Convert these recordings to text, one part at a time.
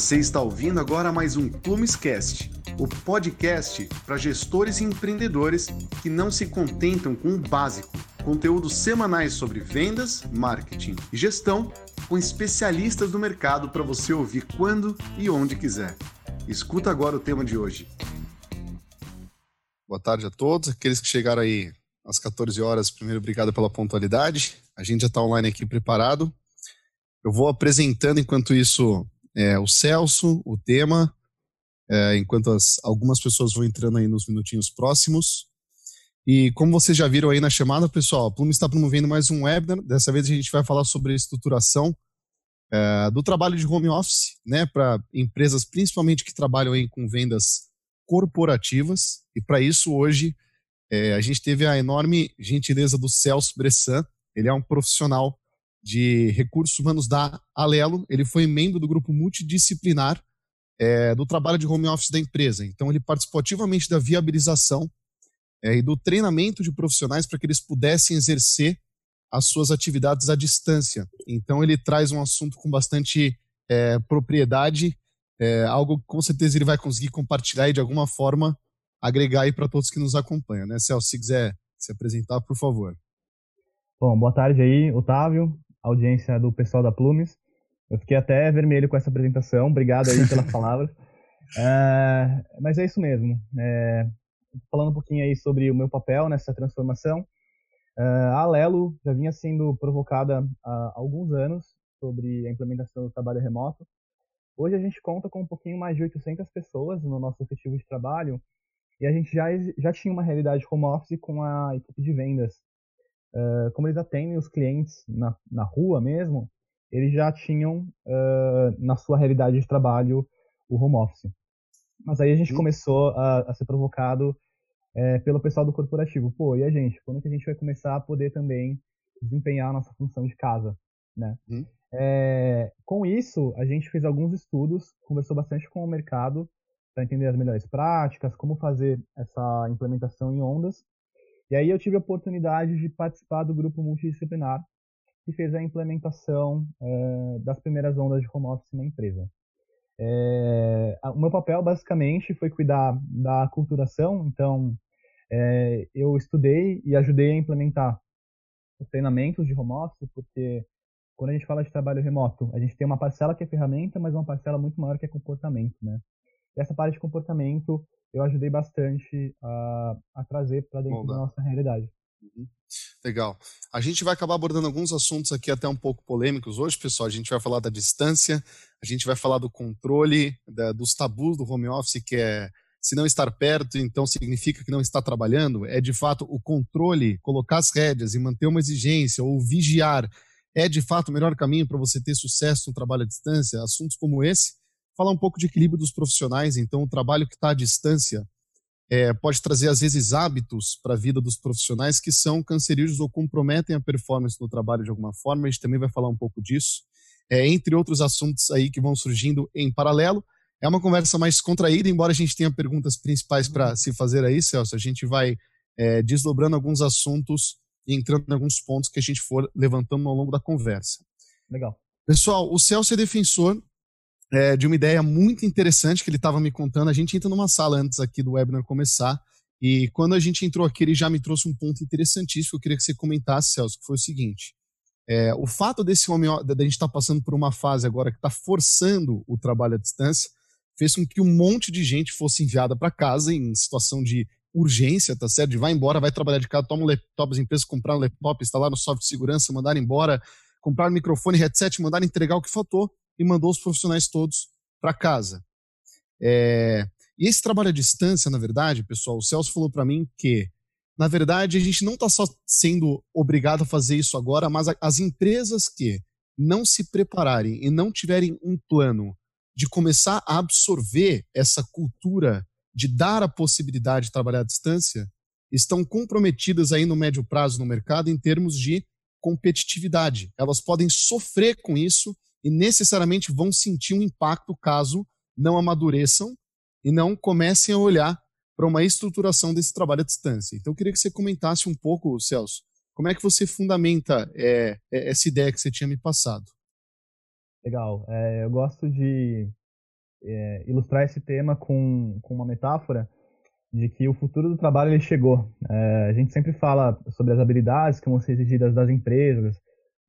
Você está ouvindo agora mais um Plumescast, o podcast para gestores e empreendedores que não se contentam com o básico. Conteúdos semanais sobre vendas, marketing e gestão com especialistas do mercado para você ouvir quando e onde quiser. Escuta agora o tema de hoje. Boa tarde a todos, aqueles que chegaram aí às 14 horas. Primeiro, obrigado pela pontualidade. A gente já está online aqui preparado. Eu vou apresentando enquanto isso é, o Celso, o tema, é, enquanto as, algumas pessoas vão entrando aí nos minutinhos próximos. E como vocês já viram aí na chamada, pessoal, a Plume está promovendo mais um webinar. Dessa vez a gente vai falar sobre a estruturação é, do trabalho de home office, né, para empresas principalmente que trabalham aí com vendas corporativas. E para isso hoje é, a gente teve a enorme gentileza do Celso Bressan. Ele é um profissional de recursos humanos da Alelo. Ele foi membro do grupo multidisciplinar é, do trabalho de home office da empresa. Então, ele participou ativamente da viabilização é, e do treinamento de profissionais para que eles pudessem exercer as suas atividades à distância. Então, ele traz um assunto com bastante é, propriedade, algo que com certeza ele vai conseguir compartilhar e de alguma forma agregar aí para todos que nos acompanham. Né? Celso, se quiser se apresentar, por favor. Bom, boa tarde aí, Otávio audiência do pessoal da Plumes. Eu fiquei até vermelho com essa apresentação. Obrigado aí pelas palavras. É, mas é isso mesmo. É, falando um pouquinho aí sobre o meu papel nessa transformação. É, a Alelo já vinha sendo provocada há alguns anos sobre a implementação do trabalho remoto. Hoje a gente conta com um pouquinho mais de 800 pessoas no nosso efetivo de trabalho e a gente já, já tinha uma realidade home office com a equipe de vendas uh, como eles atendem os clientes na, na rua mesmo, eles já tinham uh, na sua realidade de trabalho o home office. Mas aí a gente uhum. começou a, a, ser provocado é, pelo pessoal do corporativo. Pô, e a gente? Quando que a gente vai começar a poder também desempenhar a nossa função de casa, né? Uhum. É, com isso, a gente fez alguns estudos, conversou bastante com o mercado para entender as melhores práticas, como fazer essa implementação em ondas e aí eu tive a oportunidade de participar do grupo multidisciplinar que fez a implementação é, das primeiras ondas de home office na empresa. É, o meu papel basicamente foi cuidar da culturação, então é, eu estudei e ajudei a implementar os treinamentos de home office, porque quando a gente fala de trabalho remoto, a gente tem uma parcela que é ferramenta, mas uma parcela muito maior que é comportamento, né? E essa parte de comportamento eu ajudei bastante a, a trazer para dentro da nossa realidade. Uhum. Legal. A gente vai acabar abordando alguns assuntos aqui até um pouco polêmicos hoje, pessoal. A gente vai falar da distância, a gente vai falar do controle, da, dos tabus do home office, que é se não estar perto, então significa que não está trabalhando. É de fato o controle, colocar as rédeas e manter uma exigência ou vigiar é de fato o melhor caminho para você ter sucesso no trabalho à distância. Assuntos como esse falar um pouco de equilíbrio dos profissionais. Então, o trabalho que está à distância é, pode trazer, às vezes, hábitos para a vida dos profissionais que são cancerígenos ou comprometem a performance no trabalho de alguma forma. A gente também vai falar um pouco disso. É, entre outros assuntos aí que vão surgindo em paralelo. É uma conversa mais contraída, embora a gente tenha perguntas principais para se fazer aí, Celso. A gente vai é, desdobrando alguns assuntos e entrando em alguns pontos que a gente for levantando ao longo da conversa. Legal. Pessoal, o Celso é defensor é, de uma ideia muito interessante que ele estava me contando. A gente entra numa sala antes aqui do webinar começar, e quando a gente entrou aqui, ele já me trouxe um ponto interessantíssimo que eu queria que você comentasse, Celso, que foi o seguinte. É, o fato desse homem, da gente estar tá passando por uma fase agora que está forçando o trabalho à distância, fez com que um monte de gente fosse enviada para casa em situação de urgência, tá certo? De vai embora, vai trabalhar de casa, toma um laptop, as empresas compraram um laptop, instalar no software de segurança, mandar embora, comprar um microfone, headset, mandar entregar o que faltou e mandou os profissionais todos para casa. É, e esse trabalho à distância, na verdade, pessoal, o Celso falou para mim que, na verdade, a gente não está só sendo obrigado a fazer isso agora, mas as empresas que não se prepararem e não tiverem um plano de começar a absorver essa cultura de dar a possibilidade de trabalhar à distância, estão comprometidas aí no médio prazo no mercado em termos de competitividade. Elas podem sofrer com isso e necessariamente vão sentir um impacto caso não amadureçam e não comecem a olhar para uma estruturação desse trabalho à distância. Então, eu queria que você comentasse um pouco, Celso, como é que você fundamenta é, é essa ideia que você tinha me passado? Legal. É, eu gosto de é, ilustrar esse tema com, com uma metáfora de que o futuro do trabalho ele chegou. É, a gente sempre fala sobre as habilidades que vão ser exigidas das empresas,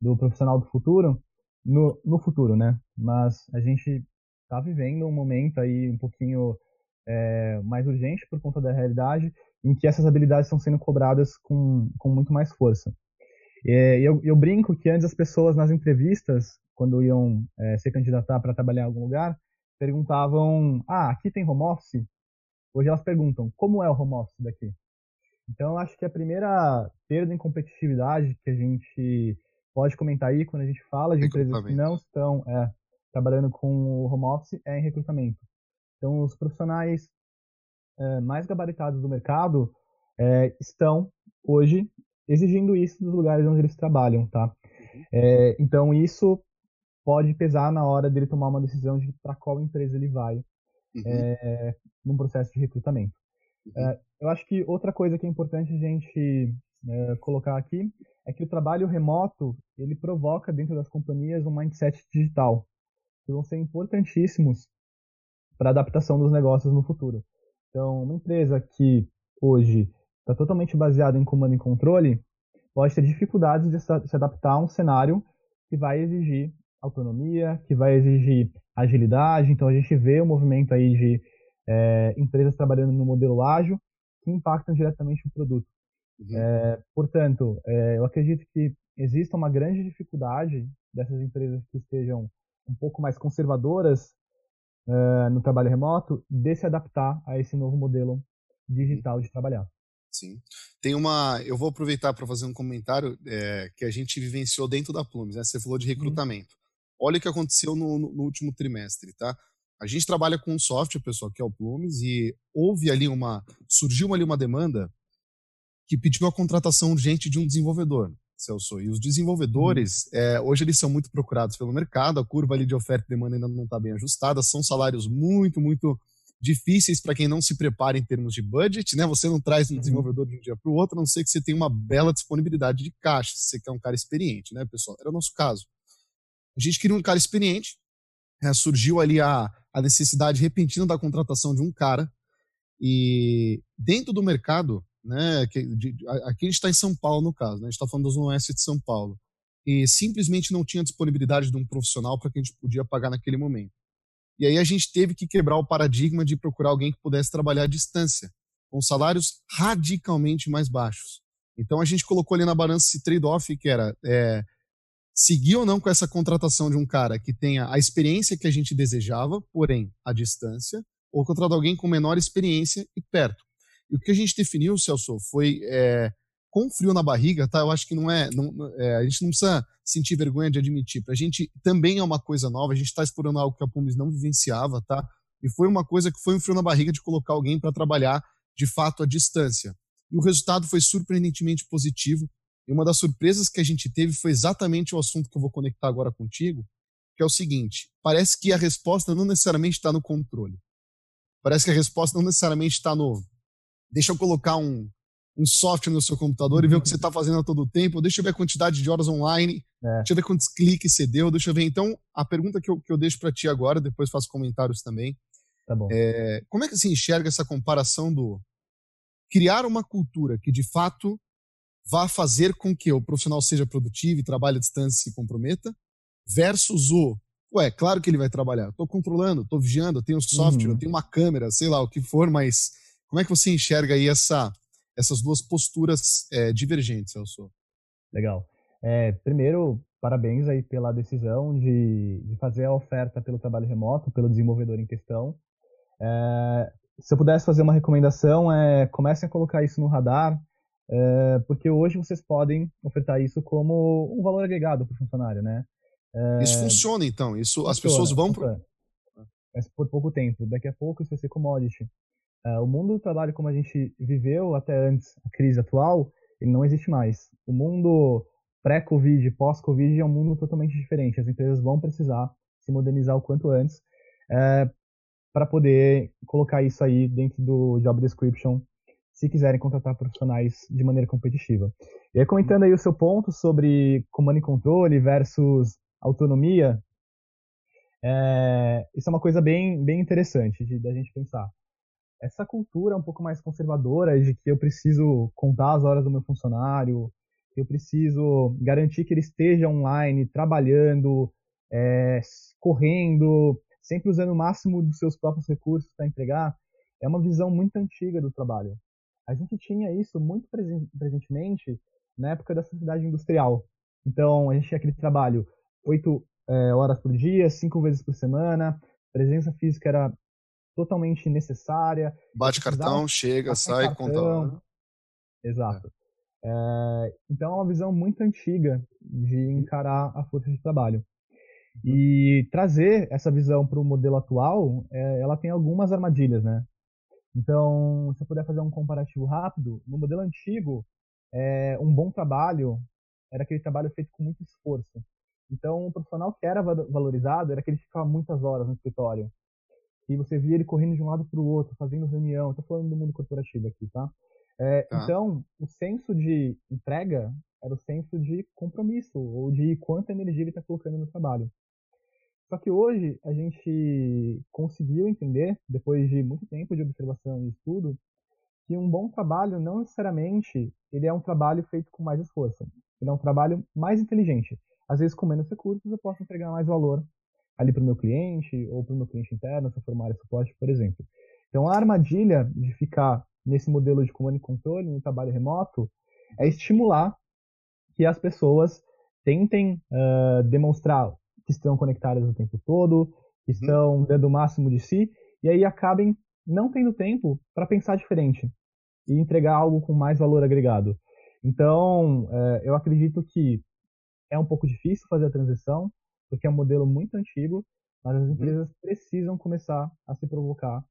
do profissional do futuro, no, no futuro, né? Mas a gente está vivendo um momento aí um pouquinho é, mais urgente por conta da realidade, em que essas habilidades estão sendo cobradas com, com muito mais força. E eu, eu brinco que antes as pessoas nas entrevistas, quando iam é, se candidatar para trabalhar em algum lugar, perguntavam: Ah, aqui tem home office? Hoje elas perguntam: Como é o home office daqui? Então, eu acho que a primeira perda em competitividade que a gente pode comentar aí quando a gente fala de empresas que não estão é, trabalhando com o home office é em recrutamento. Então, os profissionais é, mais gabaritados do mercado é, estão hoje exigindo isso dos lugares onde eles trabalham, tá? Uhum. É, então, isso pode pesar na hora dele tomar uma decisão de para qual empresa ele vai uhum. é, num processo de recrutamento. Uhum. É, eu acho que outra coisa que é importante a gente é, colocar aqui é que o trabalho remoto ele provoca dentro das companhias um mindset digital que vão ser importantíssimos para a adaptação dos negócios no futuro. Então, uma empresa que hoje está totalmente baseada em comando e controle pode ter dificuldades de se adaptar a um cenário que vai exigir autonomia, que vai exigir agilidade. Então, a gente vê o um movimento aí de é, empresas trabalhando no modelo ágil que impactam diretamente o produto. Uhum. É, portanto, é, eu acredito que exista uma grande dificuldade dessas empresas que estejam um pouco mais conservadoras uh, no trabalho remoto de se adaptar a esse novo modelo digital de trabalhar. Sim. Tem uma. Eu vou aproveitar para fazer um comentário é, que a gente vivenciou dentro da Plumes. Né? Você falou de recrutamento. Olha o que aconteceu no, no, último trimestre, tá? A gente trabalha com um software, pessoal, que é o Plumes, e houve ali uma. surgiu ali uma demanda que pediu a contratação urgente de um desenvolvedor. Celso. E os desenvolvedores, uhum. é, hoje eles são muito procurados pelo mercado, a curva ali de oferta e demanda ainda não está bem ajustada, são salários muito, muito difíceis para quem não se prepara em termos de budget, né? Você não traz um uhum. desenvolvedor de um dia para o outro, a não ser que você tenha uma bela disponibilidade de caixa, se você quer um cara experiente, né, pessoal? Era o nosso caso. A gente queria um cara experiente, né? surgiu ali a, a necessidade repentina da contratação de um cara, e dentro do mercado, né? Que, aqui a gente está em São Paulo, no caso, né? a gente está falando da Zona Oeste de São Paulo. E simplesmente não tinha disponibilidade de um profissional para que a gente podia pagar naquele momento. E aí a gente teve que quebrar o paradigma de procurar alguém que pudesse trabalhar à distância, com salários radicalmente mais baixos. Então a gente colocou ali na balança esse trade-off que era é, seguir ou não com essa contratação de um cara que tenha a experiência que a gente desejava, porém à distância, ou contratar alguém com menor experiência e perto. E o que a gente definiu, Celso, foi é, com frio na barriga, tá? Eu acho que não é, não, é, A gente não precisa sentir vergonha de admitir. Para a gente também é uma coisa nova, a gente está explorando algo que a Pumis não vivenciava, tá? E foi uma coisa que foi um frio na barriga de colocar alguém para trabalhar de fato à distância. E o resultado foi surpreendentemente positivo. E uma das surpresas que a gente teve foi exatamente o assunto que eu vou conectar agora contigo, que é o seguinte: parece que a resposta não necessariamente está no controle. Parece que a resposta não necessariamente está no deixa eu colocar um, um software no seu computador e ver o que você está fazendo a todo tempo, deixa eu ver a quantidade de horas online, é. deixa eu ver quantos cliques você deu, deixa eu ver. Então, a pergunta que eu, que eu deixo para ti agora, depois faço comentários também. Tá bom. É, como é que você enxerga essa comparação do criar uma cultura que de fato vá fazer com que o profissional seja produtivo e trabalhe à distância e se comprometa, versus o, ué, claro que ele vai trabalhar, estou controlando, estou vigiando, eu tenho software, uhum. eu tenho uma câmera, sei lá, o que for, mas como é que você enxerga aí essa, essas duas posturas é, divergentes, Celso? Legal. É, primeiro, parabéns aí pela decisão de, de fazer a oferta pelo trabalho remoto, pelo desenvolvedor em questão. É, se eu pudesse fazer uma recomendação, é comecem a colocar isso no radar, é, porque hoje vocês podem ofertar isso como um valor agregado para o funcionário, né? É, isso funciona, então. Isso funciona, as pessoas vão. Pro... Mas por pouco tempo. Daqui a pouco isso vai ser commodity. Uh, o mundo do trabalho como a gente viveu até antes a crise atual, ele não existe mais. O mundo pré-Covid, pós-Covid é um mundo totalmente diferente. As empresas vão precisar se modernizar o quanto antes uh, para poder colocar isso aí dentro do job description, se quiserem contratar profissionais de maneira competitiva. E aí, comentando aí o seu ponto sobre comando e controle versus autonomia, É, isso é uma coisa bem, bem interessante da gente pensar. Essa cultura um pouco mais conservadora de que eu preciso contar as horas do meu funcionário, eu preciso garantir que ele esteja online, trabalhando, é, correndo, sempre usando o máximo dos seus próprios recursos para entregar, é uma visão muito antiga do trabalho. A gente tinha isso muito presentemente na época da sociedade industrial. Então, a gente tinha aquele trabalho oito é, horas por dia, cinco vezes por semana, presença física era totalmente necessária. Bate cartão, chega, sai, cartão. conta. Exato. É. É, então é uma visão muito antiga de encarar a força de trabalho. E trazer essa visão para o modelo atual, é, ela tem algumas armadilhas, né? Então, se eu puder fazer um comparativo rápido, no modelo antigo, é, um bom trabalho era aquele trabalho feito com muito esforço. Então, o profissional que era valorizado era aquele que ficava muitas horas no escritório. E você via ele correndo de um lado para o outro, fazendo reunião. Estou falando do mundo corporativo aqui, tá? É, tá? Então, o senso de entrega era o senso de compromisso, ou de quanta energia ele está colocando no trabalho. Só que hoje a gente conseguiu entender, depois de muito tempo de observação e estudo, que um bom trabalho não necessariamente ele é um trabalho feito com mais esforço. Ele é um trabalho mais inteligente. Às vezes, com menos recursos, eu posso entregar mais valor ali para o meu cliente ou para o meu cliente interno, se eu for uma área de suporte, por exemplo. Então, a armadilha de ficar nesse modelo de comando e controle no trabalho remoto é estimular que as pessoas tentem uh, demonstrar que estão conectadas o tempo todo, que uhum. estão uhum. dando o máximo de si, e aí acabem não tendo tempo para pensar diferente e entregar algo com mais valor agregado. Então, é, eu acredito que é um pouco difícil fazer a transição, porque é um modelo muito antigo, mas as uhum. empresas uhum. precisam começar a se provocar,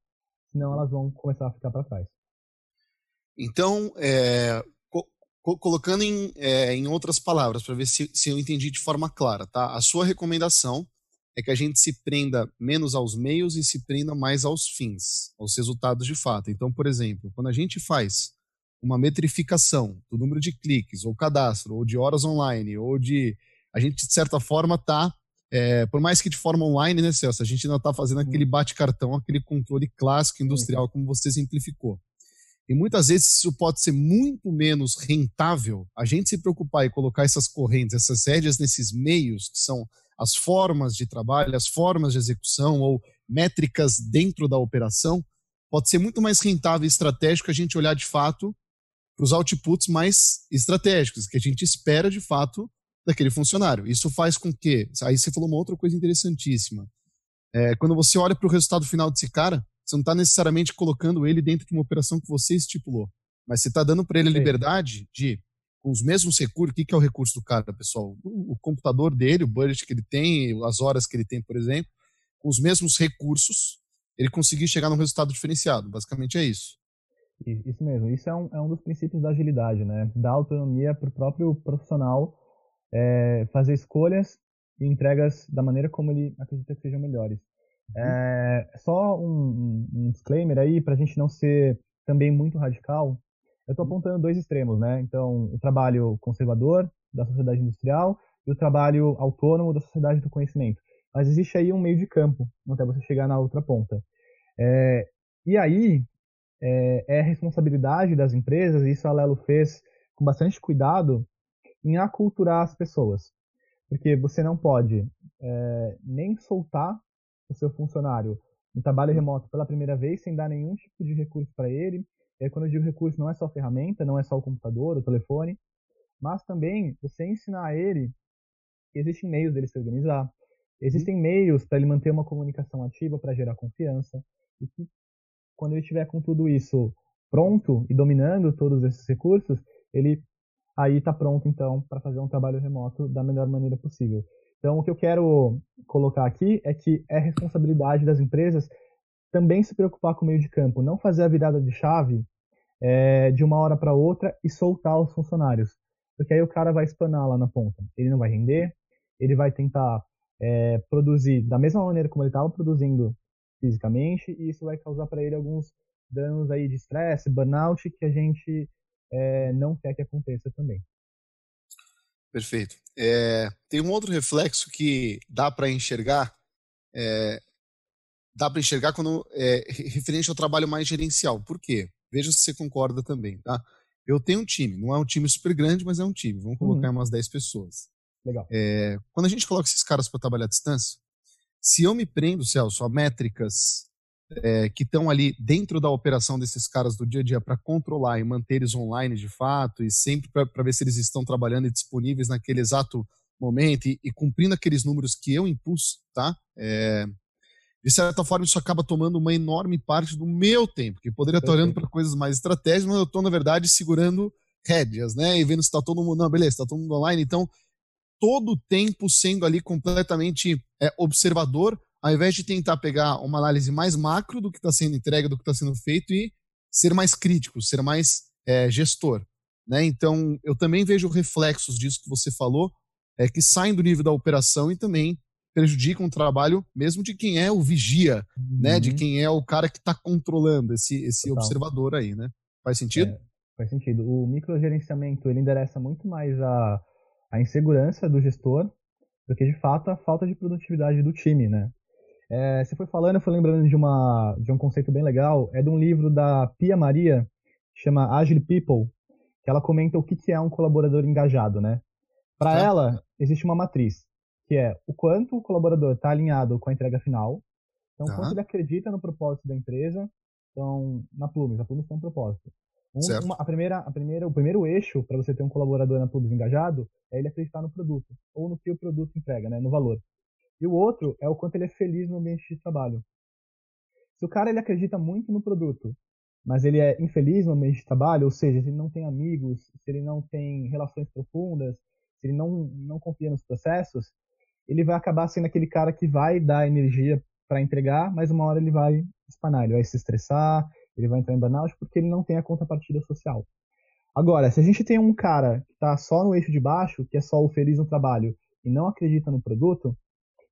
senão elas vão começar a ficar para trás. Então, é, colocando em, é, em outras palavras, para ver se, se eu entendi de forma clara, tá? A sua recomendação é que a gente se prenda menos aos meios e se prenda mais aos fins, aos resultados de fato. Então, por exemplo, quando a gente faz uma metrificação do número de cliques, ou cadastro, ou de horas online, ou de. A gente, de certa forma, está. É, por mais que de forma online, né, Celso? A gente ainda está fazendo aquele bate-cartão, aquele controle clássico industrial, como você simplificou. E muitas vezes isso pode ser muito menos rentável a gente se preocupar e colocar essas correntes, essas rédeas nesses meios, que são as formas de trabalho, as formas de execução ou métricas dentro da operação, pode ser muito mais rentável e estratégico a gente olhar de fato para os outputs mais estratégicos, que a gente espera de fato daquele funcionário. Isso faz com que. Aí você falou uma outra coisa interessantíssima. É, quando você olha para o resultado final desse cara, você não está necessariamente colocando ele dentro de uma operação que você estipulou, mas você está dando para ele a liberdade de, com os mesmos recursos, o que, que é o recurso do cara, pessoal? O, o computador dele, o budget que ele tem, as horas que ele tem, por exemplo, com os mesmos recursos, ele conseguir chegar num resultado diferenciado. Basicamente é isso. Isso mesmo. Isso é um, é um dos princípios da agilidade, né? Dar autonomia para o próprio profissional é, fazer escolhas e entregas da maneira como ele acredita que sejam melhores. Uhum. É, só um, um, disclaimer aí, para a gente não ser também muito radical, eu estou uhum. apontando dois extremos, né? Então, o trabalho conservador da sociedade industrial e o trabalho autônomo da sociedade do conhecimento. Mas existe aí um meio de campo até você chegar na outra ponta. É, e aí, é, é responsabilidade das empresas, e isso a Lelo fez com bastante cuidado, em aculturar as pessoas. Porque você não pode é, nem soltar o seu funcionário no trabalho remoto pela primeira vez sem dar nenhum tipo de recurso para ele. E aí, quando eu digo recurso, não é só ferramenta, não é só o computador, o telefone, mas também você ensinar a ele que existem meios dele se organizar, existem meios para ele manter uma comunicação ativa para gerar confiança e que quando ele estiver com tudo isso pronto e dominando todos esses recursos, ele aí está pronto então para fazer um trabalho remoto da melhor maneira possível. Então, o que eu quero colocar aqui é que é responsabilidade das empresas também se preocupar com o meio de campo, não fazer a virada de chave é, de uma hora para outra e soltar os funcionários, porque aí o cara vai espanar lá na ponta. Ele não vai render, ele vai tentar é, produzir da mesma maneira como ele estava produzindo fisicamente, e isso vai causar para ele alguns danos aí de estresse, burnout, que a gente é, não quer que aconteça também. Perfeito. É, tem um outro reflexo que dá para enxergar é, dá para enxergar quando é referente ao trabalho mais gerencial. Por quê? Veja se você concorda também, tá? Eu tenho um time, não é um time super grande, mas é um time. Vamos colocar uhum. umas 10 pessoas. Legal. Quando a gente coloca esses caras para trabalhar à distância, se eu me prendo, Celso, a métricas é, que estão ali dentro da operação desses caras do dia a dia para controlar e manter eles online de fato e sempre para ver se eles estão trabalhando e disponíveis naquele exato momento e, e cumprindo aqueles números que eu impus, tá? É, de certa forma, isso acaba tomando uma enorme parte do meu tempo, que poderia estar olhando para coisas mais estratégicas, mas eu estou, na verdade, segurando rédeas, né? E vendo se está todo mundo. Não, beleza, está todo mundo online. Então, todo o tempo sendo ali completamente é, observador, ao invés de tentar pegar uma análise mais macro do que está sendo entregue, do que está sendo feito e ser mais crítico, ser mais é, gestor. Né? Então, eu também vejo reflexos disso que você falou, é, que saem do nível da operação e também prejudicam o trabalho mesmo de quem é o vigia, uhum. né? De uhum. quem é o cara que está controlando esse, esse observador aí, né? Faz sentido? É, faz sentido. O microgerenciamento ele endereça muito mais a, a insegurança do gestor do que de fato a falta de produtividade do time, né? É, você foi falando, eu fui lembrando de, uma, de um conceito bem legal, é de um livro da Pia Maria, chama Agile People, que ela comenta o que, que é um colaborador engajado, né? Para ela, existe uma matriz que é o quanto o colaborador está alinhado com a entrega final, então tá. quanto ele acredita no propósito da empresa, então na Plumes, a Plumes tem um propósito. Um, uma, a primeira, a primeira, o primeiro eixo para você ter um colaborador na Plumes engajado é ele acreditar no produto ou no que o produto entrega, né, no valor. E o outro é o quanto ele é feliz no ambiente de trabalho. Se o cara ele acredita muito no produto, mas ele é infeliz no ambiente de trabalho, ou seja, se ele não tem amigos, se ele não tem relações profundas, se ele não, não confia nos processos, ele vai acabar sendo aquele cara que vai dar energia para entregar, mas uma hora ele vai espanar, ele vai se estressar, ele vai entrar em burnout porque ele não tem a contrapartida social. Agora, se a gente tem um cara que está só no eixo de baixo, que é só o feliz no trabalho e não acredita no produto,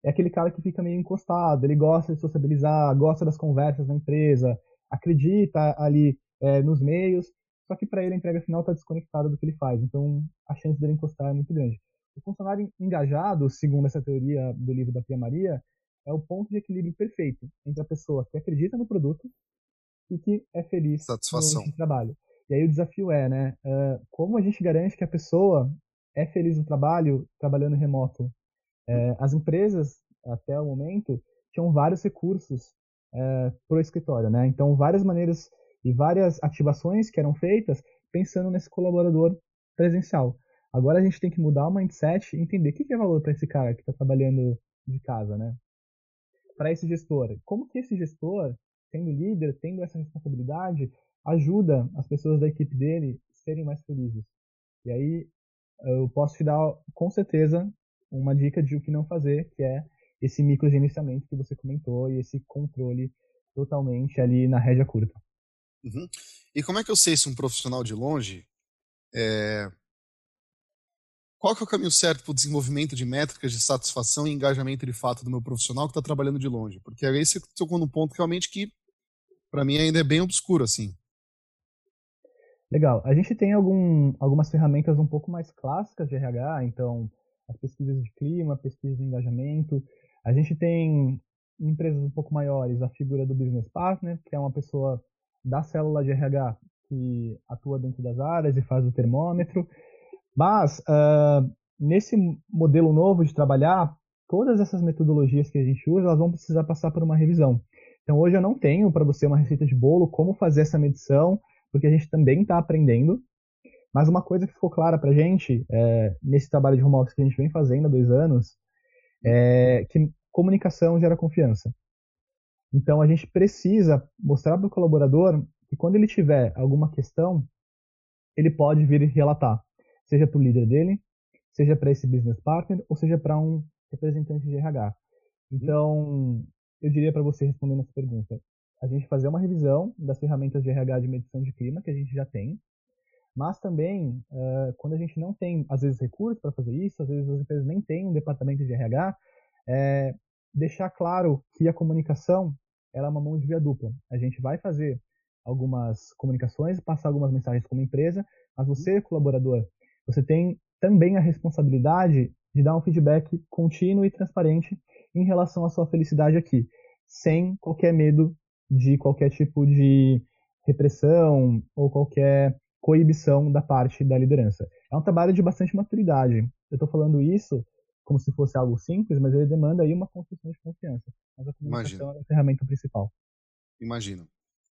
é aquele cara que fica meio encostado, ele gosta de sociabilizar, gosta das conversas na empresa, acredita ali é, nos meios, só que para ele a entrega final está desconectada do que ele faz, então a chance dele encostar é muito grande. O funcionário engajado, segundo essa teoria do livro da Pia Maria, é o ponto de equilíbrio perfeito entre a pessoa que acredita no produto e que é feliz Satisfação. no trabalho. E aí o desafio é, né, como a gente garante que a pessoa é feliz no trabalho, trabalhando remoto? Uh, as empresas, até o momento, tinham vários recursos uh, para o escritório, né? Então, várias maneiras e várias ativações que eram feitas pensando nesse colaborador presencial. Agora a gente tem que mudar o mindset e entender o que é valor para esse cara que está trabalhando de casa, né? Para esse gestor. Como que esse gestor, sendo líder, tendo essa responsabilidade, ajuda as pessoas da equipe dele serem mais felizes? E aí eu posso te dar, com certeza, uma dica de o que não fazer, que é esse microgerenciamento que você comentou e esse controle totalmente ali na rédea curta. Uhum. E como é que eu sei se um profissional de longe é, qual que é o caminho certo para o desenvolvimento de métricas de satisfação e engajamento de fato do meu profissional que está trabalhando de longe? Porque aí você tocou num ponto realmente que, para mim, ainda é bem obscuro, assim. Legal. A gente tem algum, algumas ferramentas um pouco mais clássicas de RH, então, as pesquisas de clima, pesquisas de engajamento. A gente tem empresas um pouco maiores a figura do business partner, que é uma pessoa da célula de RH que atua dentro das áreas e faz o termômetro. Mas, uh, nesse modelo novo de trabalhar, todas essas metodologias que a gente usa, elas vão precisar passar por uma revisão. Então, hoje eu não tenho para você uma receita de bolo, como fazer essa medição, porque a gente também está aprendendo. Mas uma coisa que ficou clara para a gente, é, nesse trabalho de home office que a gente vem fazendo há dois anos, é que comunicação gera confiança. Então, a gente precisa mostrar para o colaborador que quando ele tiver alguma questão, ele pode vir relatar seja para o líder dele, seja para esse business partner, ou seja para um representante de RH. Então, eu diria para você respondendo essa pergunta, a gente fazer uma revisão das ferramentas de RH de medição de clima que a gente já tem, mas também, uh, quando a gente não tem, às vezes, recursos para fazer isso, às vezes as empresas nem têm um departamento de RH, é, deixar claro que a comunicação ela é uma mão de via dupla. A gente vai fazer algumas comunicações, passar algumas mensagens como empresa, mas você, colaborador, você tem também a responsabilidade de dar um feedback contínuo e transparente em relação à sua felicidade aqui, sem qualquer medo de qualquer tipo de repressão ou qualquer coibição da parte da liderança. É um trabalho de bastante maturidade. Eu estou falando isso como se fosse algo simples, mas ele demanda aí uma construção de confiança. Mas a comunicação Imagino. é a ferramenta principal. Imagino.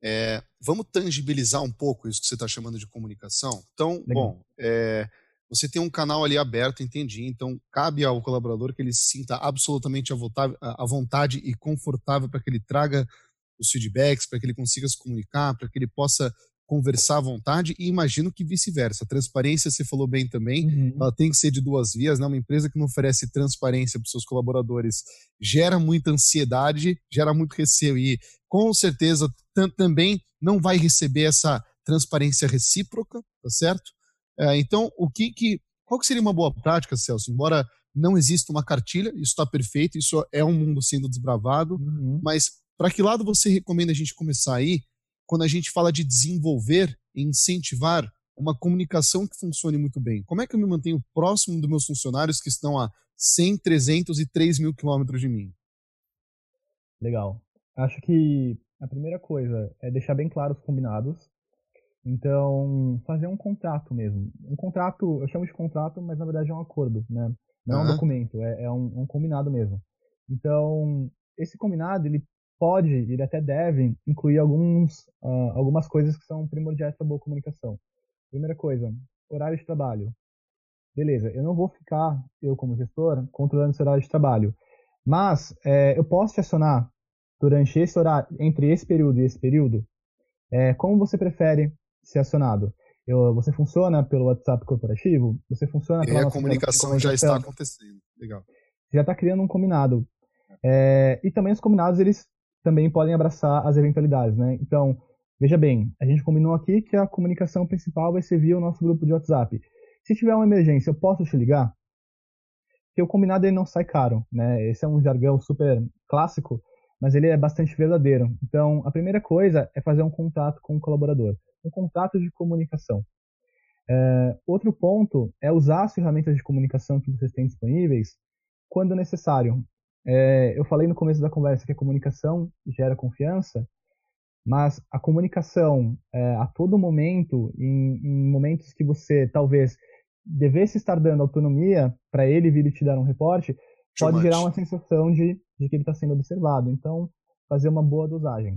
É, vamos tangibilizar um pouco isso que você está chamando de comunicação? Então, Legal. bom, é, você tem um canal ali aberto, entendi. Então, cabe ao colaborador que ele se sinta absolutamente à vontade e confortável para que ele traga os feedbacks, para que ele consiga se comunicar, para que ele possa conversar à vontade e imagino que vice-versa. Transparência, você falou bem também, uhum. ela tem que ser de duas vias, né? Uma empresa que não oferece transparência para os seus colaboradores gera muita ansiedade, gera muito receio e com certeza também não vai receber essa transparência recíproca, tá certo? É, então, o que que qual que seria uma boa prática, Celso? Embora não exista uma cartilha, isso está perfeito, isso é um mundo sendo desbravado, uhum. mas para que lado você recomenda a gente começar aí quando a gente fala de desenvolver e incentivar uma comunicação que funcione muito bem? Como é que eu me mantenho próximo dos meus funcionários que estão a 100, 300 e 3 mil quilômetros de mim? Legal. Acho que a primeira coisa é deixar bem claros os combinados. Então, fazer um contrato mesmo. Um contrato, eu chamo de contrato, mas na verdade é um acordo, né? Não uhum. é um documento, é, é um, um combinado mesmo. Então, esse combinado, ele pode, ele até deve, incluir alguns, uh, algumas coisas que são primordiais para boa comunicação. Primeira coisa, horário de trabalho. Beleza, eu não vou ficar, eu como gestor, controlando esse horário de trabalho. Mas é, eu posso te acionar durante esse horário, entre esse período e esse período, é, como você prefere ser acionado? Eu, você funciona pelo WhatsApp corporativo? Você funciona pela e a comunicação já está acontecendo. Legal. Já está criando um combinado. É, e também os combinados, eles também podem abraçar as eventualidades, né? Então, veja bem, a gente combinou aqui que a comunicação principal vai ser via o nosso grupo de WhatsApp. Se tiver uma emergência, eu posso te ligar? Porque o combinado ele não sai caro, né? Esse é um jargão super clássico, mas ele é bastante verdadeiro. Então, a primeira coisa é fazer um contato com o colaborador, um contato de comunicação. É, outro ponto é usar as ferramentas de comunicação que vocês têm disponíveis quando necessário. É, eu falei no começo da conversa que a comunicação gera confiança, mas a comunicação é, a todo momento, em, em, momentos que você talvez devesse estar dando autonomia para ele vir e te dar um reporte, pode gerar uma sensação de, de que ele está sendo observado. Então, fazer uma boa dosagem.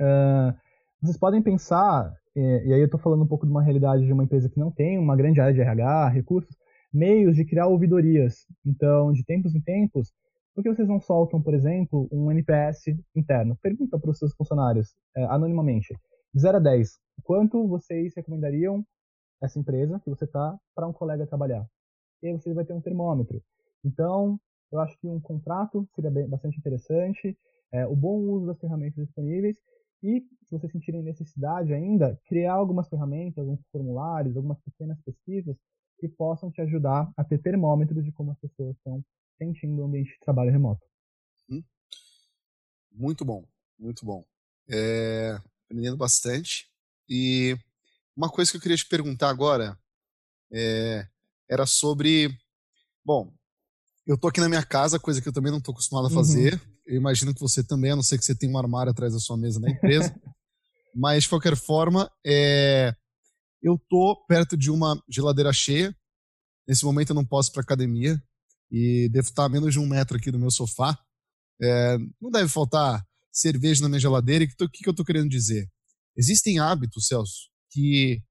Uh, vocês podem pensar, e, e aí eu estou falando um pouco de uma realidade de uma empresa que não tem uma grande área de RH, recursos, meios de criar ouvidorias. Então, de tempos em tempos, por que vocês não soltam, por exemplo, um NPS interno? Pergunta para os seus funcionários, é, anonimamente, de 0 a 10, quanto vocês recomendariam essa empresa que você está para um colega trabalhar? E aí você vai ter um termômetro. Então, eu acho que um contrato seria bastante interessante, é, o bom uso das ferramentas disponíveis e, se vocês sentirem necessidade ainda, criar algumas ferramentas, alguns formulários, algumas pequenas pesquisas que possam te ajudar a ter termômetros de como as pessoas estão sentindo o ambiente de trabalho remoto. Hum. Muito bom, muito bom. É, aprendendo bastante. E uma coisa que eu queria te perguntar agora é, era sobre. Bom, eu tô aqui na minha casa, coisa que eu também não tô acostumado a fazer. Uhum. Eu imagino que você também, a não ser que você tenha um armário atrás da sua mesa na empresa. Mas, de qualquer forma, é, eu tô perto de uma geladeira cheia. Nesse momento eu não posso ir para academia, e devo estar a menos de um metro aqui do meu sofá. É, não deve faltar cerveja na minha geladeira. E o que, que eu estou querendo dizer? Existem hábitos, Celso, que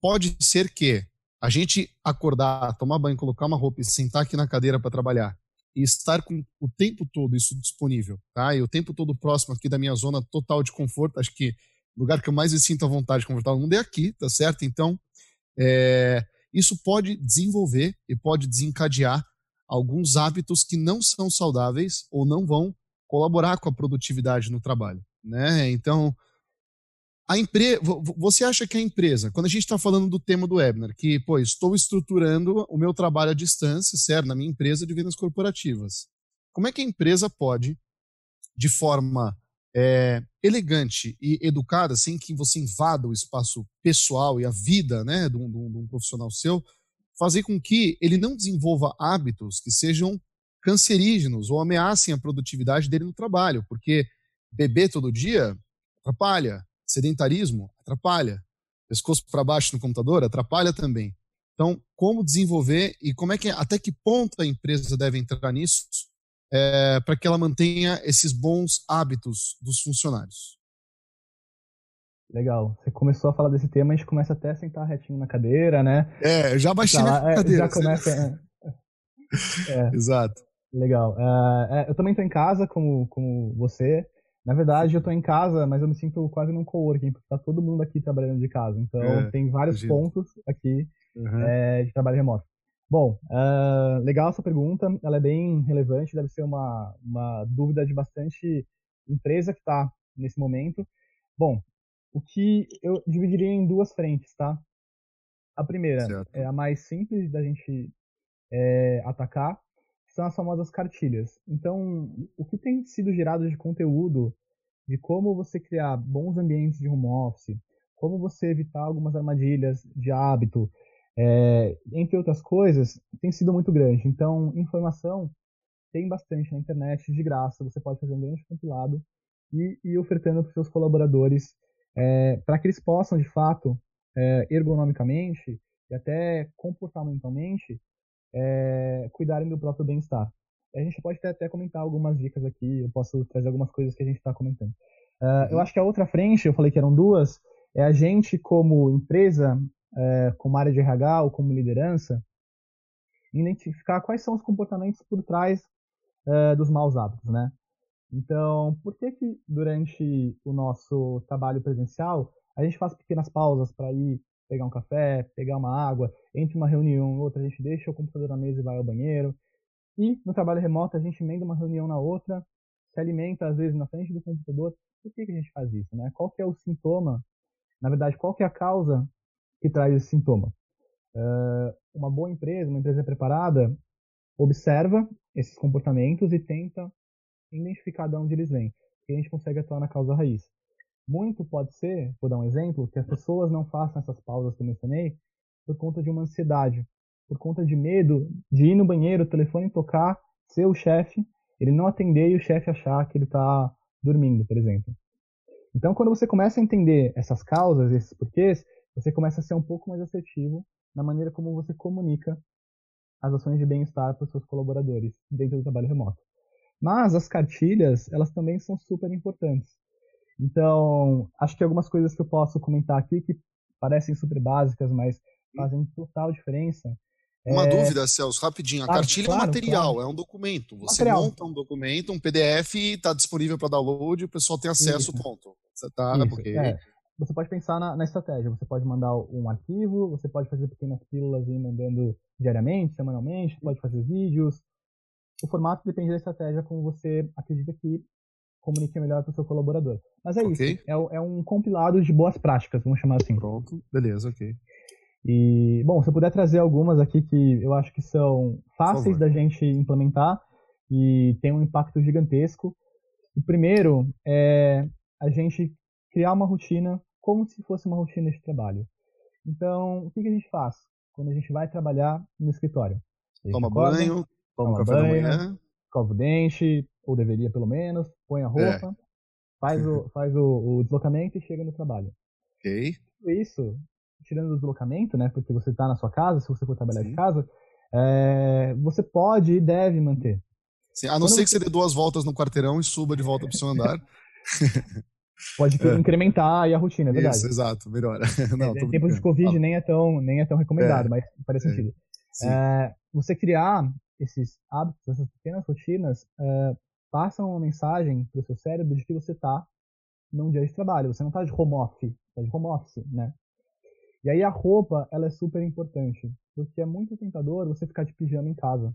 pode ser que a gente acordar, tomar banho, colocar uma roupa e sentar aqui na cadeira para trabalhar e estar com o tempo todo isso disponível, tá? E o tempo todo próximo aqui da minha zona total de conforto, acho que o lugar que eu mais me sinto à vontade confortável no mundo é aqui, tá certo? Então, é, isso pode desenvolver e pode desencadear alguns hábitos que não são saudáveis ou não vão colaborar com a produtividade no trabalho, né? Então, a empresa, você acha que a empresa, quando a gente está falando do tema do webinar, que, pô, estou estruturando o meu trabalho à distância, certo, na minha empresa de vendas corporativas, como é que a empresa pode, de forma é, elegante e educada, sem que você invada o espaço pessoal e a vida, né, de um, de um profissional seu, fazer com que ele não desenvolva hábitos que sejam cancerígenos ou ameacem a produtividade dele no trabalho, porque beber todo dia atrapalha, sedentarismo atrapalha, pescoço para baixo no computador atrapalha também. Então, como desenvolver e como é que até que ponto a empresa deve entrar nisso é, para que ela mantenha esses bons hábitos dos funcionários? Legal. Você começou a falar desse tema, a gente começa até a sentar retinho na cadeira, né? É, já baixei tá na cadeira. Já começa. É, é. Exato. Legal. Uh, eu também estou em casa, como, como você. Na verdade, eu estou em casa, mas eu me sinto quase num coworking, porque está todo mundo aqui trabalhando de casa. Então, é, tem vários imagino. pontos aqui uhum. é, de trabalho remoto. Bom, uh, legal essa pergunta. Ela é bem relevante, deve ser uma, uma dúvida de bastante empresa que está nesse momento. Bom, o que eu dividiria em duas frentes, tá? A primeira certo. é a mais simples da gente é, atacar, são as famosas cartilhas. Então, o que tem sido gerado de conteúdo de como você criar bons ambientes de home office, como você evitar algumas armadilhas de hábito, é, entre outras coisas, tem sido muito grande. Então, informação tem bastante na internet, de graça, você pode fazer um grande compilado e ir ofertando para os seus colaboradores é, para que eles possam, de fato, é, ergonomicamente e até comportamentalmente, é, cuidarem do próprio bem-estar. A gente pode até, até, comentar algumas dicas aqui, eu posso trazer algumas coisas que a gente está comentando. Uh, eu acho que a outra frente, eu falei que eram duas, é a gente como empresa, é, como área de RH ou como liderança, identificar quais são os comportamentos por trás é, dos maus hábitos, né? Então, por que que durante o nosso trabalho presencial a gente faz pequenas pausas para ir pegar um café, pegar uma água, entre uma reunião e outra a gente deixa o computador na mesa e vai ao banheiro. E no trabalho remoto a gente emenda uma reunião na outra, se alimenta às vezes na frente do computador. Por que, que a gente faz isso, né? Qual que é o sintoma? Na verdade, qual que é a causa que traz esse sintoma? Uh, uma boa empresa, uma empresa preparada, observa esses comportamentos e tenta identificar de onde eles vêm. E a gente consegue atuar na causa raiz. Muito pode ser, vou dar um exemplo, que as pessoas não façam essas pausas que eu mencionei por conta de uma ansiedade, por conta de medo de ir no banheiro, o telefone tocar, ser o chefe, ele não atender e o chefe achar que ele está dormindo, por exemplo. Então, quando você começa a entender essas causas, esses porquês, você começa a ser um pouco mais assertivo na maneira como você comunica as ações de bem-estar para os seus colaboradores dentro do trabalho remoto. Mas as cartilhas, elas também são super importantes. Então, acho que algumas coisas que eu posso comentar aqui que parecem super básicas, mas fazem total diferença. Uma é... dúvida, Celso, rapidinho. A ah, cartilha claro, é um material, claro. é um documento. Você material. monta um documento, um PDF, está disponível para download, o pessoal tem acesso, Isso. ponto. Você tá, Isso, porque... É. Você pode pensar na, na, estratégia. Você pode mandar um arquivo, você pode fazer pequenas pílulas e ir mandando diariamente, semanalmente, pode fazer vídeos. O formato depende da estratégia como você acredita que comunique melhor para o seu colaborador. Mas é okay. isso. É, é, um compilado de boas práticas, vamos chamar assim. Pronto, beleza, ok. E, bom, se eu puder trazer algumas aqui que eu acho que são fáceis da gente implementar e tem um impacto gigantesco. O primeiro é a gente criar uma rotina como se fosse uma rotina de trabalho. Então, o que, que a gente faz quando a gente vai trabalhar no escritório? Toma acorda, banho, toma café banho, da manhã, escova o dente, ou deveria pelo menos, põe a roupa, é. faz, o, faz o, o, deslocamento e chega no trabalho. Ok. Isso, tirando o deslocamento, né, porque você está na sua casa, se você for trabalhar Sim. de casa, é, você pode e deve manter. Sim, a não Quando ser que você dê duas voltas no quarteirão e suba de volta para o seu andar. Pode é. incrementar aí a rotina, é verdade. Isso, exato, melhora. Não, é, em tempos de Covid nem é tão, nem é tão recomendado, é. mas faz sentido. É, você criar esses hábitos, essas pequenas rotinas, uh, passam uma mensagem para o seu cérebro de que você está num dia de trabalho. Você não está de home office, está de home office, né? E aí a roupa, ela é super importante, porque é muito tentador você ficar de pijama em casa.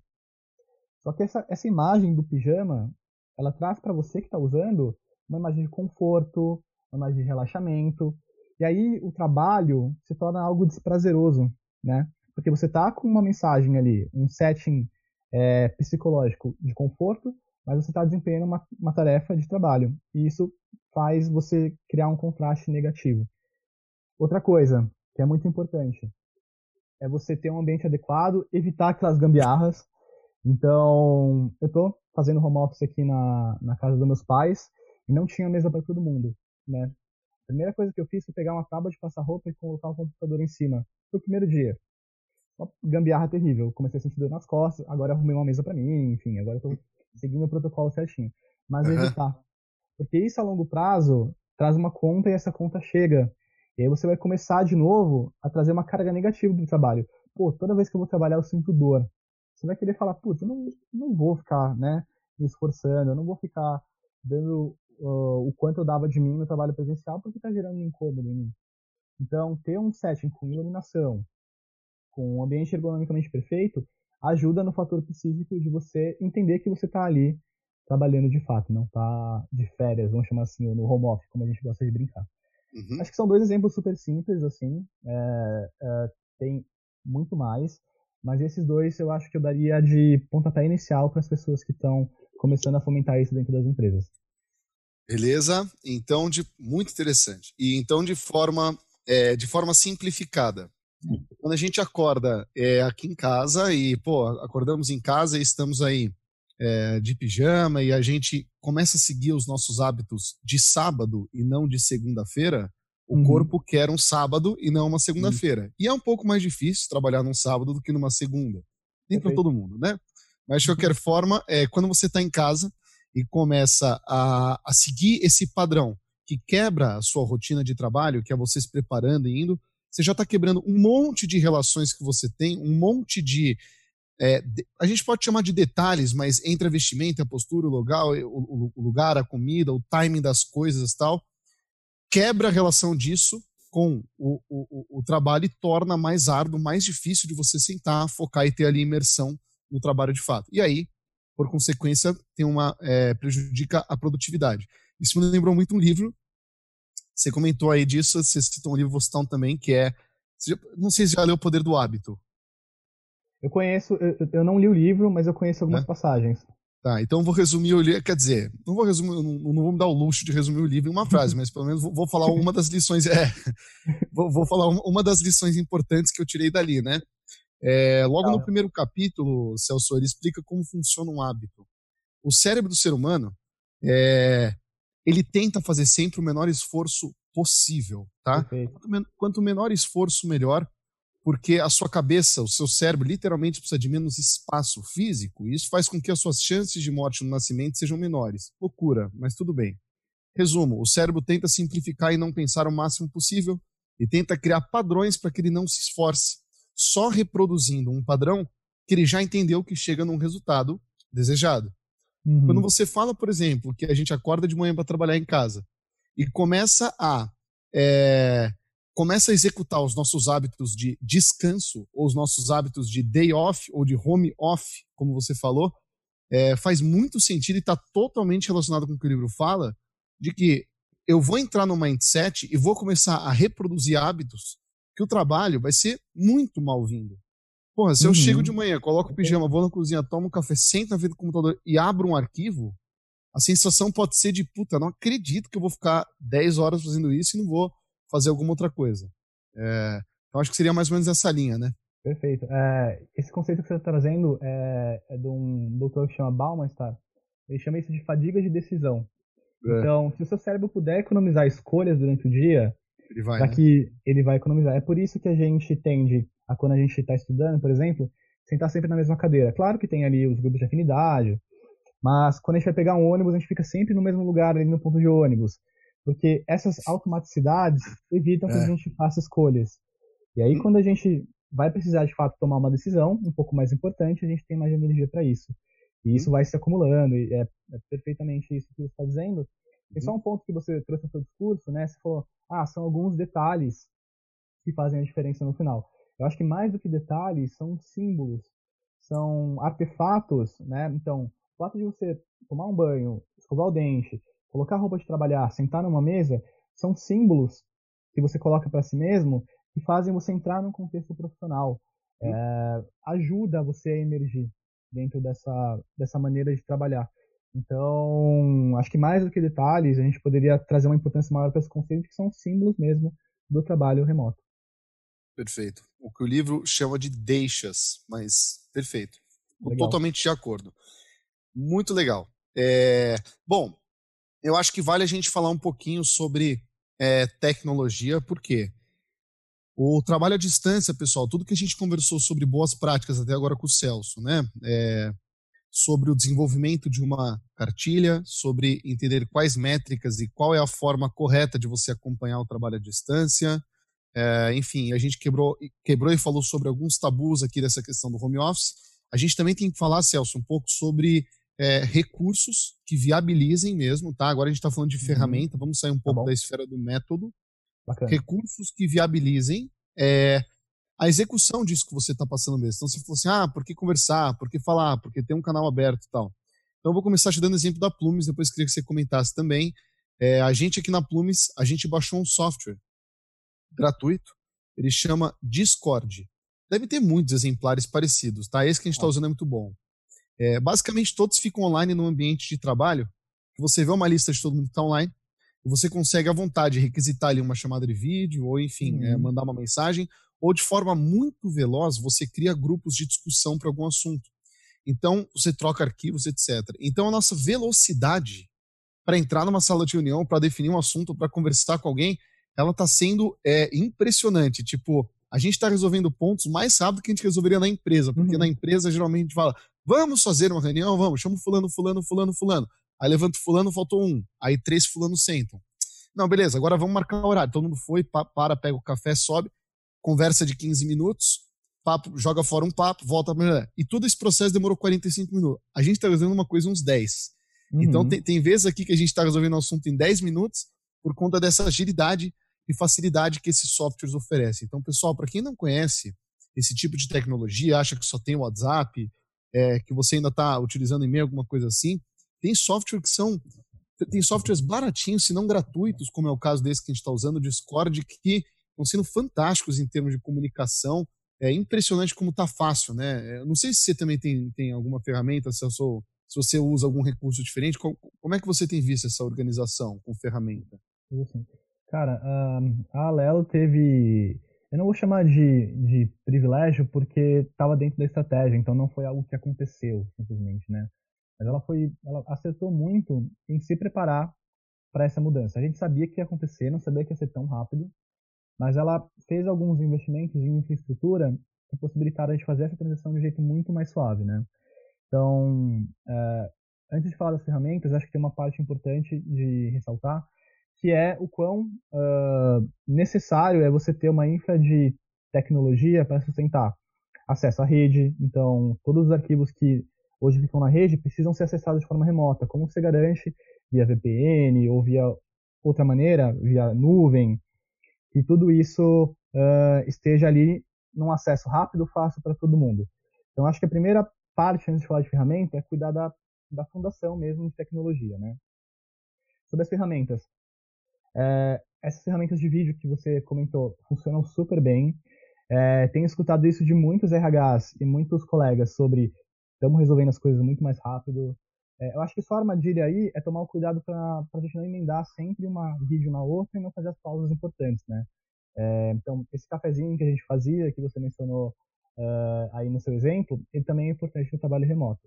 Só que essa, essa imagem do pijama, ela traz para você que está usando uma imagem de conforto, uma imagem de relaxamento. E aí o trabalho se torna algo desprazeroso, né? Porque você está com uma mensagem ali, um setting é, psicológico de conforto, mas você está desempenhando uma, uma tarefa de trabalho. E isso faz você criar um contraste negativo. Outra coisa que é muito importante, é você ter um ambiente adequado, evitar aquelas gambiarras. Então, eu tô fazendo home office aqui na, na casa dos meus pais e não tinha mesa para todo mundo, né? A primeira coisa que eu fiz foi pegar uma tábua de passar roupa e colocar o computador em cima. Foi o primeiro dia. Uma gambiarra terrível. Comecei a sentir dor nas costas, agora arrumei uma mesa para mim, enfim, agora eu tô seguindo o protocolo certinho. Mas uhum. evitar. Porque isso a longo prazo traz uma conta e essa conta chega. E aí você vai começar de novo a trazer uma carga negativa do trabalho. Pô, toda vez que eu vou trabalhar eu sinto dor. Você vai querer falar, putz, eu não, não vou ficar, né, me esforçando, eu não vou ficar dando uh, o quanto eu dava de mim no trabalho presencial porque está gerando um incômodo em mim. Então, ter um setting com iluminação, com um ambiente ergonomicamente perfeito, ajuda no fator psíquico de você entender que você está ali trabalhando de fato, não está de férias, vamos chamar assim, ou no home office, como a gente gosta de brincar. Uhum. Acho que são dois exemplos super simples, assim, é, é, tem muito mais, mas esses dois eu acho que eu daria de pontapé inicial para as pessoas que estão começando a fomentar isso dentro das empresas. Beleza? Então, de, muito interessante. E então, de forma, é, de forma simplificada, quando a gente acorda é, aqui em casa e, pô, acordamos em casa e estamos aí é, de pijama e a gente começa a seguir os nossos hábitos de sábado e não de segunda-feira, o uhum. corpo quer um sábado e não uma segunda-feira. Uhum. E é um pouco mais difícil trabalhar num sábado do que numa segunda. Nem para todo mundo, né? Mas de uhum. qualquer forma, é, quando você está em casa e começa a, a seguir esse padrão que quebra a sua rotina de trabalho, que é você se preparando e indo, você já está quebrando um monte de relações que você tem, um monte de é, a gente pode chamar de detalhes, mas entre a vestimenta, a postura, o lugar, o, o lugar, a comida, o timing das coisas tal, quebra a relação disso com o, o, o, trabalho e torna mais árduo, mais difícil de você sentar, focar e ter ali imersão no trabalho de fato. E aí, por consequência, tem uma é, prejudica a produtividade. Isso me lembrou muito um livro. Você comentou aí disso, você citou um livro, vou citar um também, que é. Não sei se já leu O Poder do Hábito. Eu conheço, eu, eu não li o livro, mas eu conheço algumas é. passagens. Tá, então vou resumir o livro. Quer dizer, não vou resumir, não, não vou me dar o luxo de resumir o livro em uma frase, mas pelo menos vou, vou falar uma das lições. É, vou, vou, falar uma das lições importantes que eu tirei dali, né? É, logo no primeiro capítulo, Celso, ele explica como funciona um hábito. O cérebro do ser humano, é, ele tenta fazer sempre o menor esforço possível, tá? Quanto, quanto menor esforço, melhor porque a sua cabeça, o seu cérebro, literalmente precisa de menos espaço físico, e isso faz com que as suas chances de morte no nascimento sejam menores. Loucura, mas tudo bem. Resumo: o cérebro tenta simplificar e não pensar o máximo possível, e tenta criar padrões para que ele não se esforce, só reproduzindo um padrão que ele já entendeu que chega num resultado desejado. Uhum. Quando você fala, por exemplo, que a gente acorda de manhã para trabalhar em casa e começa a é, começa a executar os nossos hábitos de descanso, ou os nossos hábitos de day off, ou de home off, como você falou, é, faz muito sentido e está totalmente relacionado com o que o livro fala, de que eu vou entrar no mindset e vou começar a reproduzir hábitos que o trabalho vai ser muito mal-vindo. Porra, se eu uhum. chego de manhã, coloco o pijama, vou na cozinha, tomo um café, sento na frente do computador e abro um arquivo, a sensação pode ser de, puta, não acredito que eu vou ficar 10 horas fazendo isso e não vou fazer alguma outra coisa. É, então acho que seria mais ou menos essa linha, né? Perfeito. É, esse conceito que você está trazendo é, é, de um doutor que chama Baumeister. Ele chama isso de fadiga de decisão. É. Então, se o seu cérebro puder economizar escolhas durante o dia, ele vai, daqui né? ele vai economizar. É por isso que a gente tende a quando a gente está estudando, por exemplo, sentar sempre na mesma cadeira. Claro que tem ali os grupos de afinidade, mas quando a gente vai pegar um ônibus, a gente fica sempre no mesmo lugar ali no ponto de ônibus. Porque essas automaticidades evitam que é. a gente faça escolhas. E aí, quando a gente vai precisar de fato tomar uma decisão um pouco mais importante, a gente tem mais energia para isso. E isso vai se acumulando, e é, é perfeitamente isso que você está dizendo. Tem só um ponto que você trouxe no seu discurso, né? Você falou, ah, são alguns detalhes que fazem a diferença no final. Eu acho que mais do que detalhes, são símbolos, são artefatos, né? Então, o fato de você tomar um banho, escovar o dente, colocar roupa de trabalhar, sentar numa mesa, são símbolos que você coloca para si mesmo que fazem você entrar num contexto profissional. É, ajuda você a emergir dentro dessa, dessa maneira de trabalhar. Então, acho que mais do que detalhes, a gente poderia trazer uma importância maior para esse conceito, que são símbolos mesmo do trabalho remoto. Perfeito. O que o livro chama de deixas, mas perfeito. Totalmente de acordo. Muito legal. É, bom, eu acho que vale a gente falar um pouquinho sobre é, tecnologia, porque o trabalho à distância, pessoal, tudo que a gente conversou sobre boas práticas até agora com o Celso, né? É, sobre o desenvolvimento de uma cartilha, sobre entender quais métricas e qual é a forma correta de você acompanhar o trabalho à distância. É, enfim, a gente quebrou, quebrou e falou sobre alguns tabus aqui dessa questão do home office. A gente também tem que falar, Celso, um pouco sobre é, recursos que viabilizem mesmo, tá? Agora a gente está falando de uhum. ferramenta, vamos sair um tá pouco tá da esfera do método. Bacana. Recursos que viabilizem é, a execução disso que você está passando mesmo. Então, se fosse, assim, ah, por que conversar? Por que falar? Por que ter um canal aberto e tal? Então, eu vou começar te dando exemplo da Plumes, depois queria que você comentasse também. É, a gente aqui na Plumes, a gente baixou um software gratuito, ele chama Discord. Deve ter muitos exemplares parecidos, tá? Esse que a gente está usando é muito bom. É, basicamente, todos ficam online no ambiente de trabalho. Você vê uma lista de todo mundo que está online, e você consegue à vontade requisitar ali uma chamada de vídeo, ou enfim, é, uhum. é, mandar uma mensagem, ou de forma muito veloz, você cria grupos de discussão para algum assunto. Então, você troca arquivos, etc. Então, a nossa velocidade para entrar numa sala de reunião, para definir um assunto, para conversar com alguém, ela está sendo é, impressionante. Tipo, a gente está resolvendo pontos mais rápido que a gente resolveria na empresa, porque uhum. na empresa geralmente a gente fala, Vamos fazer uma reunião? Vamos. Chama fulano, fulano, fulano, fulano. Aí levanta fulano, faltou um. Aí três fulanos sentam. Não, beleza, agora vamos marcar o horário. Todo mundo foi, para, pega o café, sobe, conversa de 15 minutos, papo, joga fora um papo, volta pra E todo esse processo demorou 45 minutos. A gente está resolvendo uma coisa uns 10. Uhum. Então tem, tem vezes aqui que a gente está resolvendo o assunto em 10 minutos por conta dessa agilidade e facilidade que esses softwares oferecem. Então, pessoal, para quem não conhece esse tipo de tecnologia, acha que só tem o WhatsApp é, que você ainda está utilizando e-mail, alguma coisa assim, tem software que são tem softwares baratinhos, se não gratuitos, como é o caso desse que a gente está usando, o Discord, que estão sendo fantásticos em termos de comunicação. É impressionante como está fácil, né? Eu não sei se você também tem, tem alguma ferramenta, se, sou, se você usa algum recurso diferente. Como, como, é que você tem visto essa organização com ferramenta? Cara, a Alelo teve eu não vou chamar de, de privilégio porque estava dentro da estratégia, então não foi algo que aconteceu simplesmente, né? Mas ela foi, ela acertou muito em se preparar para essa mudança. A gente sabia que ia acontecer, não sabia que ia ser tão rápido, mas ela fez alguns investimentos em infraestrutura que possibilitaram a gente fazer essa transição de um jeito muito mais suave, né? Então, é, antes de falar das ferramentas, acho que tem uma parte importante de ressaltar, que é o quão uh, necessário é você ter uma infra de tecnologia para sustentar acesso à rede. Então, todos os arquivos que hoje ficam na rede precisam ser acessados de forma remota. Como você garante via VPN ou via outra maneira, via nuvem, que tudo isso uh, esteja ali num acesso rápido, fácil para todo mundo. Então, acho que a primeira parte, antes de falar de ferramenta, é cuidar da, da fundação mesmo de tecnologia, né? Sobre as ferramentas, é, essas ferramentas de vídeo que você comentou funcionam super bem. É, tenho escutado isso de muitos RHs e muitos colegas sobre estamos resolvendo as coisas muito mais rápido. É, eu acho que só a armadilha aí é tomar o cuidado para a gente não emendar sempre uma vídeo na outra e não fazer as pausas importantes, né? É, então, esse cafezinho que a gente fazia, que você mencionou uh, aí no seu exemplo, ele também é importante no trabalho remoto.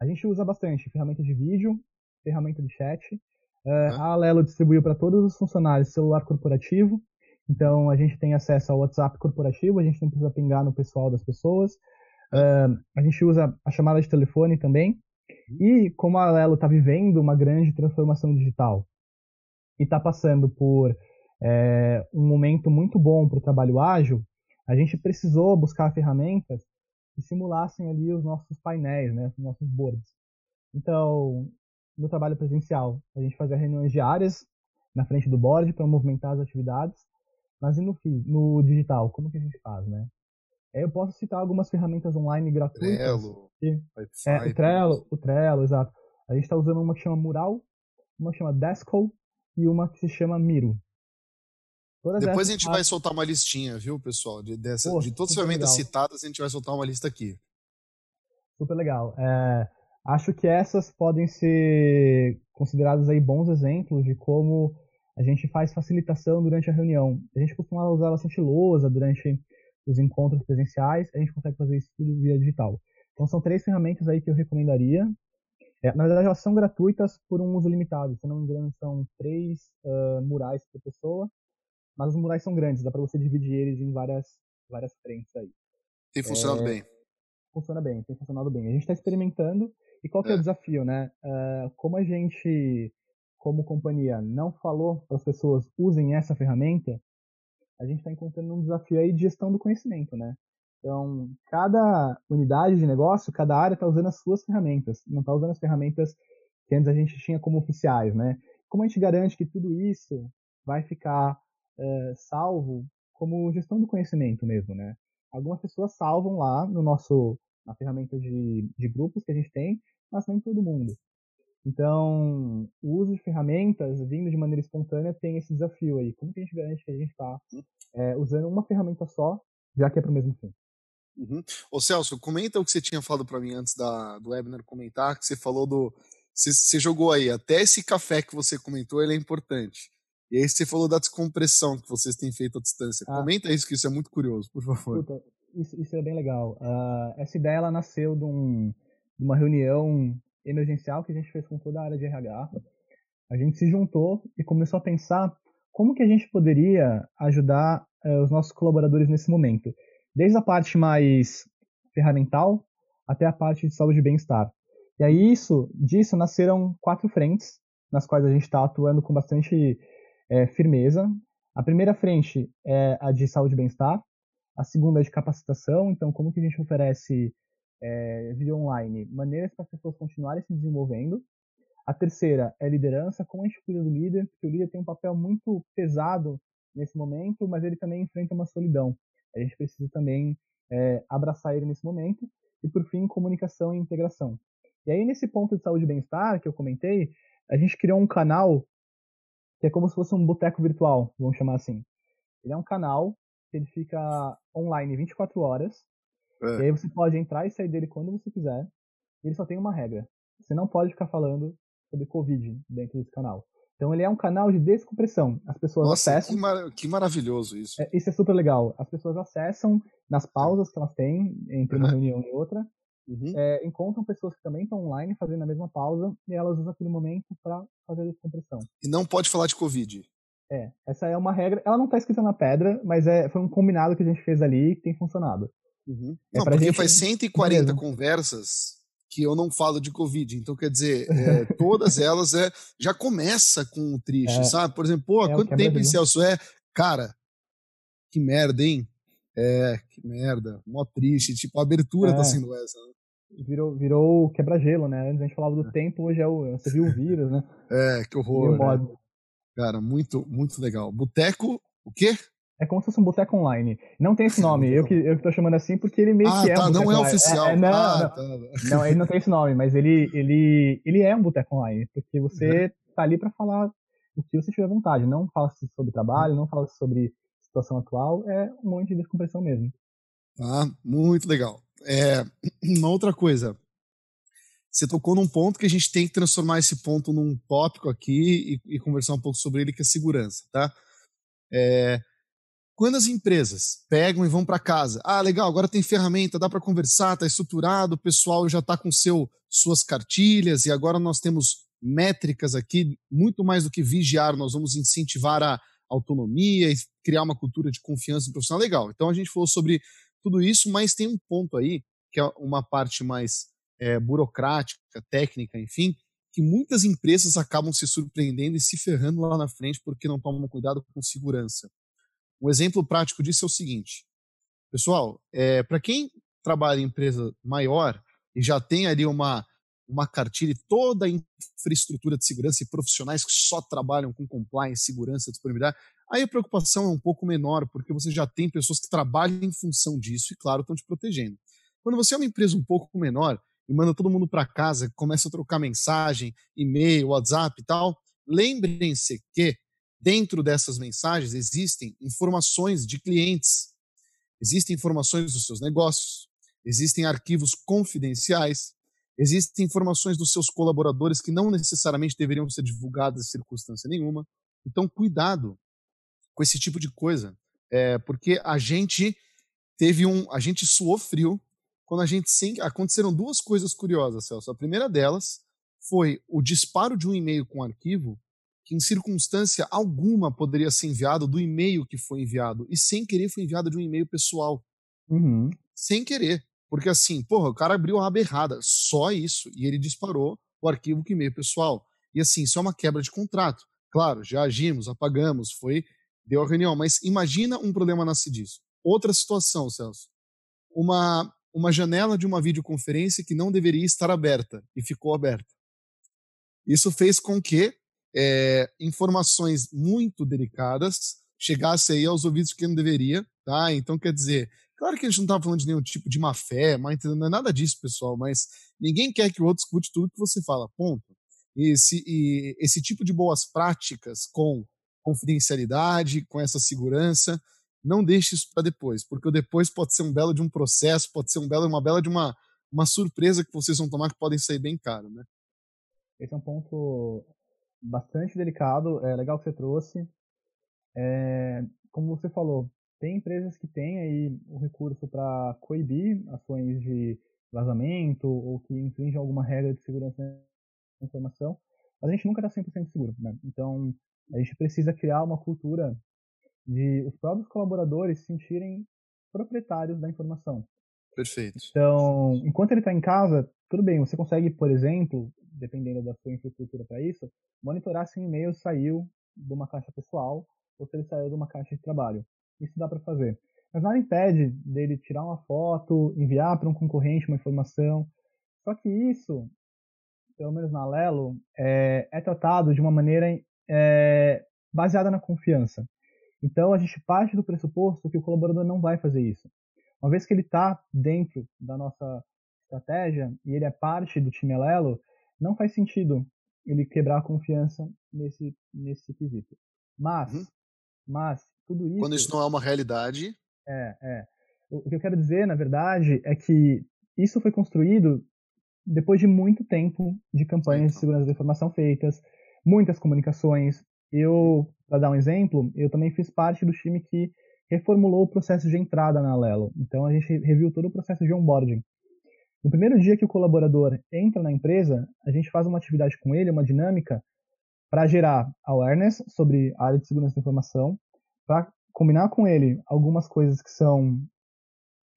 A gente usa bastante ferramenta de vídeo, ferramenta de chat, Uh, a Alelo distribuiu para todos os funcionários celular corporativo, então a gente tem acesso ao WhatsApp corporativo, a gente não precisa pingar no pessoal das pessoas. Uh, a gente usa a chamada de telefone também. E como a Alelo está vivendo uma grande transformação digital e está passando por é, um momento muito bom para o trabalho ágil, a gente precisou buscar ferramentas que simulassem ali os nossos painéis, né, os nossos boards. Então, no trabalho presencial. A gente fazia reuniões diárias na frente do board para movimentar as atividades, mas e no, no digital, como que a gente faz, né? Eu posso citar algumas ferramentas online gratuitas. Trello, que, é, o Trello, o Trello, exato. A gente está usando uma que chama Mural, uma que chama Desco e uma que se chama Miro. Todas Depois a gente vai soltar uma listinha, viu, pessoal? De, dessa, de todas as ferramentas legal. citadas, a gente vai soltar uma lista aqui. Super legal. É, Acho que essas podem ser consideradas aí bons exemplos de como a gente faz facilitação durante a reunião. A gente costuma usar bastante lousa durante os encontros presenciais, a gente consegue fazer isso tudo via digital. Então são três ferramentas aí que eu recomendaria. É, na verdade, elas são gratuitas por um uso limitado. Se não me engano, são três uh, murais por pessoa, mas os murais são grandes, dá para você dividir eles em várias, várias frentes aí. Tem funcionado é, bem. Funciona bem, tem funcionado bem. A gente está experimentando. E qual que é, é o desafio, né? Uh, como a gente, como companhia, não falou para as pessoas usem essa ferramenta, a gente está encontrando um desafio aí de gestão do conhecimento, né? Então, cada unidade de negócio, cada área está usando as suas ferramentas, não está usando as ferramentas que antes a gente tinha como oficiais, né? Como a gente garante que tudo isso vai ficar é, salvo como gestão do conhecimento mesmo, né? Algumas pessoas salvam lá no nosso na ferramenta de, de grupos que a gente tem, mas nem todo mundo. Então, o uso de ferramentas vindo de maneira espontânea tem esse desafio aí. Como que a gente garante que a gente está é, usando uma ferramenta só, já que é para o mesmo fim? Uhum. Ô Celso, comenta o que você tinha falado para mim antes da, do webinar comentar, que você falou do. Você, você, jogou aí, até esse café que você comentou, ele é importante. E aí você falou da descompressão que vocês têm feito à distância. Ah. Comenta isso, que isso é muito curioso, por favor. Puta, isso, isso, é bem legal. Uh, essa ideia ela nasceu de, um, de uma reunião emergencial que a gente fez com toda a área de RH. A gente se juntou e começou a pensar como que a gente poderia ajudar uh, os nossos colaboradores nesse momento desde a parte mais ferramental até a parte de saúde e bem-estar. E aí isso, disso nasceram quatro frentes nas quais a gente está atuando com bastante é, firmeza. A primeira frente é a de saúde e bem-estar, a segunda é de capacitação, então como que a gente oferece é, via online maneiras para as pessoas continuarem se desenvolvendo. A terceira é liderança, como a gente cuida do líder, porque o líder tem um papel muito pesado nesse momento, mas ele também enfrenta uma solidão. A gente precisa também é, abraçar ele nesse momento. E, por fim, comunicação e integração. E aí, nesse ponto de saúde e bem-estar que eu comentei, a gente criou um canal que é como se fosse um boteco virtual, vamos chamar assim. Ele é um canal que ele fica online 24 horas. É. E aí você pode entrar e sair dele quando você quiser. E ele só tem uma regra. Você não pode ficar falando sobre Covid dentro desse canal. Então ele é um canal de descompressão. As pessoas Nossa, acessam. Que, mar... que maravilhoso isso. É, isso é super legal. As pessoas acessam nas pausas que elas têm entre uma reunião e outra. Uhum. É, encontram pessoas que também estão online fazendo a mesma pausa e elas usam aquele momento para fazer a descompressão. E não pode falar de Covid. É, essa é uma regra. Ela não está escrita na pedra, mas é, foi um combinado que a gente fez ali que tem funcionado. Uhum. É não, porque gente... faz 140 Beleza. conversas que eu não falo de Covid. Então, quer dizer, é, todas elas é, já começa com o triste, é, sabe? Por exemplo, pô, é quanto tempo em Celso é? Cara, que merda, hein? É, que merda, mó triste. Tipo, a abertura tá é. sendo essa, né? Virou, virou quebra-gelo, né? Antes a gente falava do é. tempo, hoje é o. Você viu o vírus, né? É, que horror. Né? Cara, muito, muito legal. Boteco, o quê? É como se fosse um boteco online. Não tem esse nome, eu que, eu que tô chamando assim porque ele meio ah, que é tá, um não é online. oficial. É, é, não, ah, não, tá. não, ele não tem esse nome, mas ele, ele, ele é um boteco online, porque você uhum. tá ali para falar o que você tiver vontade. Não fala sobre trabalho, não fala sobre situação atual, é um monte de descompressão mesmo. Ah, muito legal. É, uma outra coisa, você tocou num ponto que a gente tem que transformar esse ponto num tópico aqui e, e conversar um pouco sobre ele, que é segurança, tá? É, quando as empresas pegam e vão para casa, ah, legal, agora tem ferramenta, dá para conversar, está estruturado, o pessoal já está com seu, suas cartilhas e agora nós temos métricas aqui, muito mais do que vigiar, nós vamos incentivar a autonomia e criar uma cultura de confiança profissional. Legal, então a gente falou sobre tudo isso, mas tem um ponto aí, que é uma parte mais é, burocrática, técnica, enfim, que muitas empresas acabam se surpreendendo e se ferrando lá na frente porque não tomam cuidado com segurança. Um exemplo prático disso é o seguinte, pessoal, é, para quem trabalha em empresa maior e já tem ali uma, uma cartilha e toda a infraestrutura de segurança e profissionais que só trabalham com compliance, segurança, disponibilidade, aí a preocupação é um pouco menor, porque você já tem pessoas que trabalham em função disso e, claro, estão te protegendo. Quando você é uma empresa um pouco menor e manda todo mundo para casa, começa a trocar mensagem, e-mail, WhatsApp e tal, lembrem-se que Dentro dessas mensagens existem informações de clientes, existem informações dos seus negócios, existem arquivos confidenciais, existem informações dos seus colaboradores que não necessariamente deveriam ser divulgadas em circunstância nenhuma. Então, cuidado com esse tipo de coisa, é, porque a gente teve um. A gente suou frio quando a gente. Sim, aconteceram duas coisas curiosas, Celso. A primeira delas foi o disparo de um e-mail com arquivo que, em circunstância alguma, poderia ser enviado do e-mail que foi enviado. E sem querer foi enviado de um e-mail pessoal. Uhum. Sem querer. Porque assim, porra, o cara abriu a aba errada. Só isso. E ele disparou o arquivo que e-mail pessoal. E assim, isso é uma quebra de contrato. Claro, já agimos, apagamos, foi. Deu a reunião. Mas imagina um problema nasce disso. Outra situação, Celso. Uma, uma janela de uma videoconferência que não deveria estar aberta e ficou aberta. Isso fez com que é, informações muito delicadas chegassem aí aos ouvidos que não deveria, tá? Então, quer dizer, claro que a gente não estava falando de nenhum tipo de má fé, má não é nada disso, pessoal, mas ninguém quer que o outro escute tudo que você fala, ponto. E esse, e esse tipo de boas práticas com confidencialidade, com essa segurança, não deixe isso para depois, porque o depois pode ser um belo de um processo, pode ser um belo, uma bela de uma, uma surpresa que vocês vão tomar que podem sair bem caro, né? Esse é um ponto bastante delicado, é legal que você trouxe. É, como você falou, tem empresas que têm aí o recurso para coibir ações de vazamento ou que infringem alguma regra de segurança da informação, mas a gente nunca está 100% seguro. Né? Então, a gente precisa criar uma cultura de os próprios colaboradores se sentirem proprietários da informação. Perfeito. Então, enquanto ele está em casa, tudo bem, você consegue, por exemplo, dependendo da sua infraestrutura para isso, monitorar se um e-mail saiu de uma caixa pessoal ou se ele saiu de uma caixa de trabalho. Isso dá para fazer. Mas nada impede dele tirar uma foto, enviar para um concorrente uma informação. Só que isso, pelo menos na Lelo, é, é tratado de uma maneira é, baseada na confiança. Então a gente parte do pressuposto que o colaborador não vai fazer isso. Uma vez que ele está dentro da nossa estratégia e ele é parte do time Lelo, não faz sentido ele quebrar a confiança nesse, nesse quesito. Mas, uhum. mas, tudo isso... Quando isso não é uma realidade... É, é. O que eu quero dizer, na verdade, é que isso foi construído depois de muito tempo de campanhas de segurança da informação feitas, muitas comunicações. Eu, para dar um exemplo, eu também fiz parte do time que reformulou o processo de entrada na Lelo. Então a gente reviu todo o processo de onboarding. No primeiro dia que o colaborador entra na empresa, a gente faz uma atividade com ele, uma dinâmica, para gerar awareness sobre a área de segurança da informação, para combinar com ele algumas coisas que são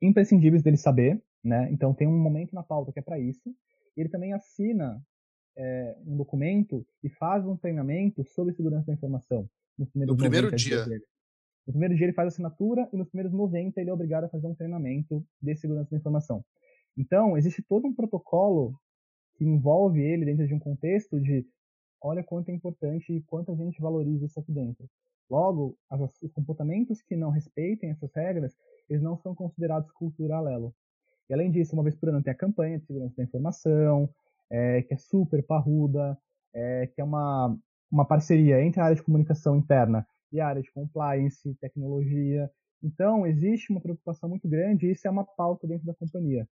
imprescindíveis dele saber, né? Então tem um momento na pauta que é para isso. Ele também assina é, um documento e faz um treinamento sobre segurança da informação. No primeiro dia. No primeiro dia ele faz assinatura e nos primeiros 90 ele é obrigado a fazer um treinamento de segurança da informação. Então, existe todo um protocolo que envolve ele dentro de um contexto de olha quanto é importante e quanto a gente valoriza isso aqui dentro. Logo, as, os comportamentos que não respeitem essas regras, eles não são considerados cultura alelo. E além disso, uma vez por ano tem a campanha de segurança da informação, é, que é super parruda, é, que é uma, uma parceria entre a área de comunicação interna e a área de compliance, tecnologia. Então, existe uma preocupação muito grande e isso é uma pauta dentro da companhia.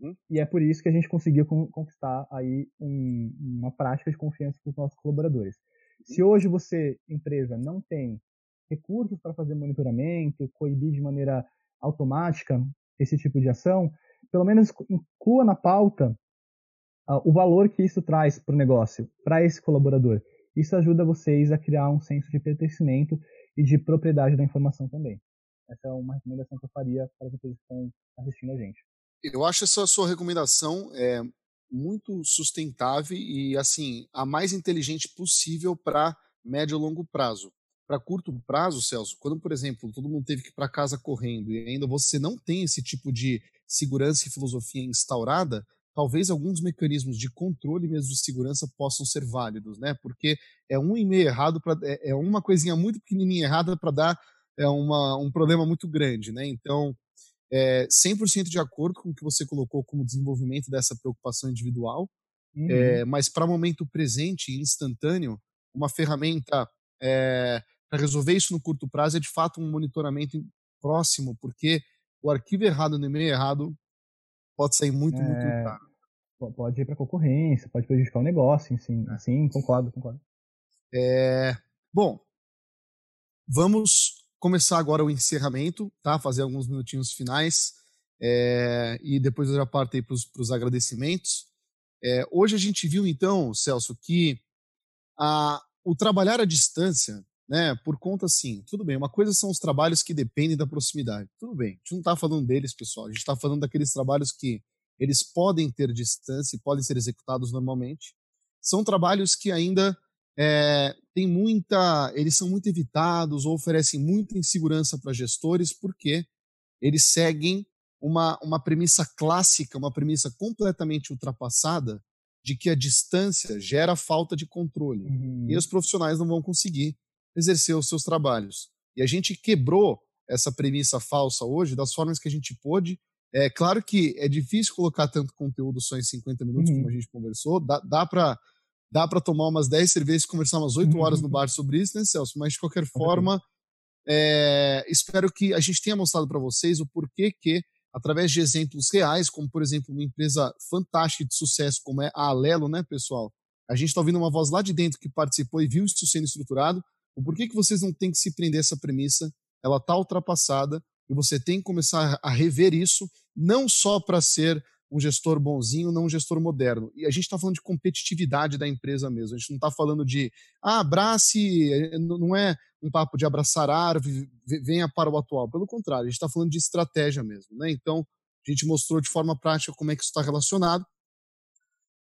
Uhum. E é por isso que a gente conseguiu conquistar aí um, uma prática de confiança com os nossos colaboradores. Uhum. Se hoje você, empresa, não tem recursos para fazer monitoramento, coibir de maneira automática esse tipo de ação, pelo menos inclua na pauta uh, o valor que isso traz para o negócio, para esse colaborador. Isso ajuda vocês a criar um senso de pertencimento e de propriedade da informação também. Essa é uma recomendação que eu faria para as empresas que estão assistindo a gente eu acho essa sua recomendação é, muito sustentável e assim a mais inteligente possível para médio e longo prazo. Para curto prazo, Celso, quando, por exemplo, todo mundo teve que ir para casa correndo e ainda você não tem esse tipo de segurança e filosofia instaurada, talvez alguns mecanismos de controle mesmo de segurança possam ser válidos, né? Porque é um e-mail errado para é, é, uma coisinha muito pequenininha errada para dar é uma, um problema muito grande, né? Então é, 100% de acordo com o que você colocou como desenvolvimento dessa preocupação individual, uhum. é, mas para o momento presente e instantâneo, uma ferramenta é, para resolver isso no curto prazo é de fato um monitoramento próximo, porque o arquivo errado no e-mail errado pode sair muito, muito é, caro. Pode ir para concorrência, pode prejudicar o negócio, sim, é. sim concordo, concordo. É, bom, vamos começar agora o encerramento, tá? Fazer alguns minutinhos finais é, e depois eu já parto aí para os agradecimentos. É, hoje a gente viu então, Celso, que a, o trabalhar à distância, né, por conta assim, tudo bem, uma coisa são os trabalhos que dependem da proximidade, tudo bem, a gente não está falando deles, pessoal, a gente está falando daqueles trabalhos que eles podem ter distância e podem ser executados normalmente, são trabalhos que ainda é, tem muita, eles são muito evitados ou oferecem muita insegurança para gestores, porque eles seguem uma, uma premissa clássica, uma premissa completamente ultrapassada de que a distância gera falta de controle uhum. e os profissionais não vão conseguir exercer os seus trabalhos. E a gente quebrou essa premissa falsa hoje das formas que a gente pôde. É claro que é difícil colocar tanto conteúdo só em 50 minutos, uhum. como a gente conversou. Dá, dá para dá para tomar umas 10 cervejas e conversar umas 8 horas no bar sobre isso, né, Celso? Mas, de qualquer forma, é, espero que a gente tenha mostrado para vocês o porquê que, através de exemplos reais, como, por exemplo, uma empresa fantástica de sucesso como é a Alelo, né, pessoal? A gente está ouvindo uma voz lá de dentro que participou e viu isso sendo estruturado. O porquê que vocês não têm que se prender a essa premissa? Ela está ultrapassada e você tem que começar a rever isso, não só para ser um gestor bonzinho, não um gestor moderno. E a gente está falando de competitividade da empresa mesmo. A gente não está falando de, ah, abrace, eh, não é um papo de abraçar árvore, venha para o atual. Pelo contrário, a gente está falando de estratégia mesmo. Né? Então, a gente mostrou de forma prática como é que isso está relacionado.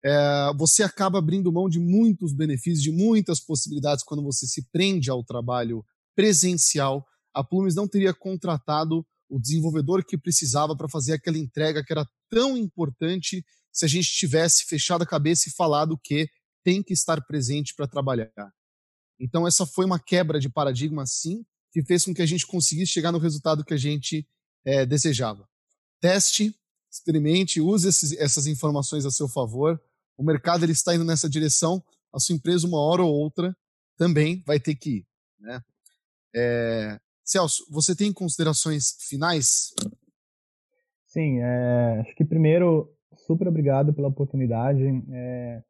É, você acaba abrindo mão de muitos benefícios, de muitas possibilidades quando você se prende ao trabalho presencial. A Plumes não teria contratado o desenvolvedor que precisava para fazer aquela entrega que era tão importante se a gente tivesse fechado a cabeça e falado que tem que estar presente para trabalhar. Então, essa foi uma quebra de paradigma, sim, que fez com que a gente conseguisse chegar no resultado que a gente é, desejava. Teste, experimente, use esses, essas informações a seu favor. O mercado ele está indo nessa direção. A sua empresa, uma hora ou outra, também vai ter que ir. Né? É, Celso, você tem considerações finais? Sim, é, acho que primeiro, super obrigado pela oportunidade. É,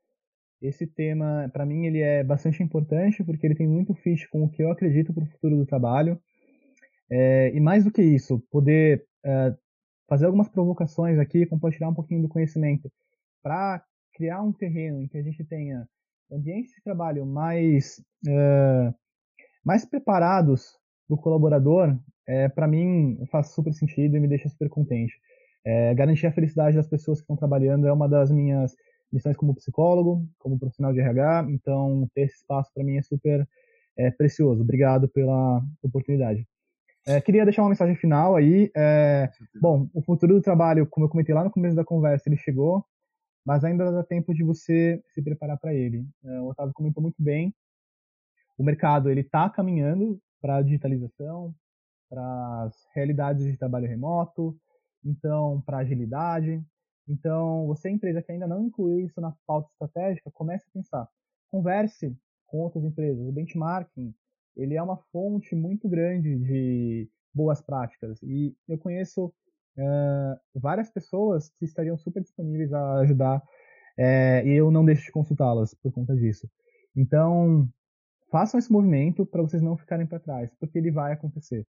esse tema, para mim, ele é bastante importante porque ele tem muito fit com o que eu acredito para o futuro do trabalho. É, e mais do que isso, poder é, fazer algumas provocações aqui, compartilhar um pouquinho do conhecimento para criar um terreno em que a gente tenha ambientes de trabalho mais, é, mais preparados do colaborador, é, para mim faz super sentido e me deixa super contente. É, garantir a felicidade das pessoas que estão trabalhando é uma das minhas missões como psicólogo, como profissional de RH, então ter esse espaço para mim é super é, precioso. Obrigado pela oportunidade. É, queria deixar uma mensagem final aí. É, bom, o futuro do trabalho, como eu comentei lá no começo da conversa, ele chegou, mas ainda dá tempo de você se preparar para ele. É, o Otávio comentou muito bem. O mercado ele está caminhando para a digitalização, para as realidades de trabalho remoto, então para agilidade. Então, você empresa que ainda não incluiu isso na pauta estratégica, comece a pensar. Converse com outras empresas. O benchmarking, ele é uma fonte muito grande de boas práticas. E eu conheço uh, várias pessoas que estariam super disponíveis a ajudar uh, e eu não deixo de consultá-las por conta disso. Então, façam esse movimento para vocês não ficarem para trás, porque ele vai acontecer.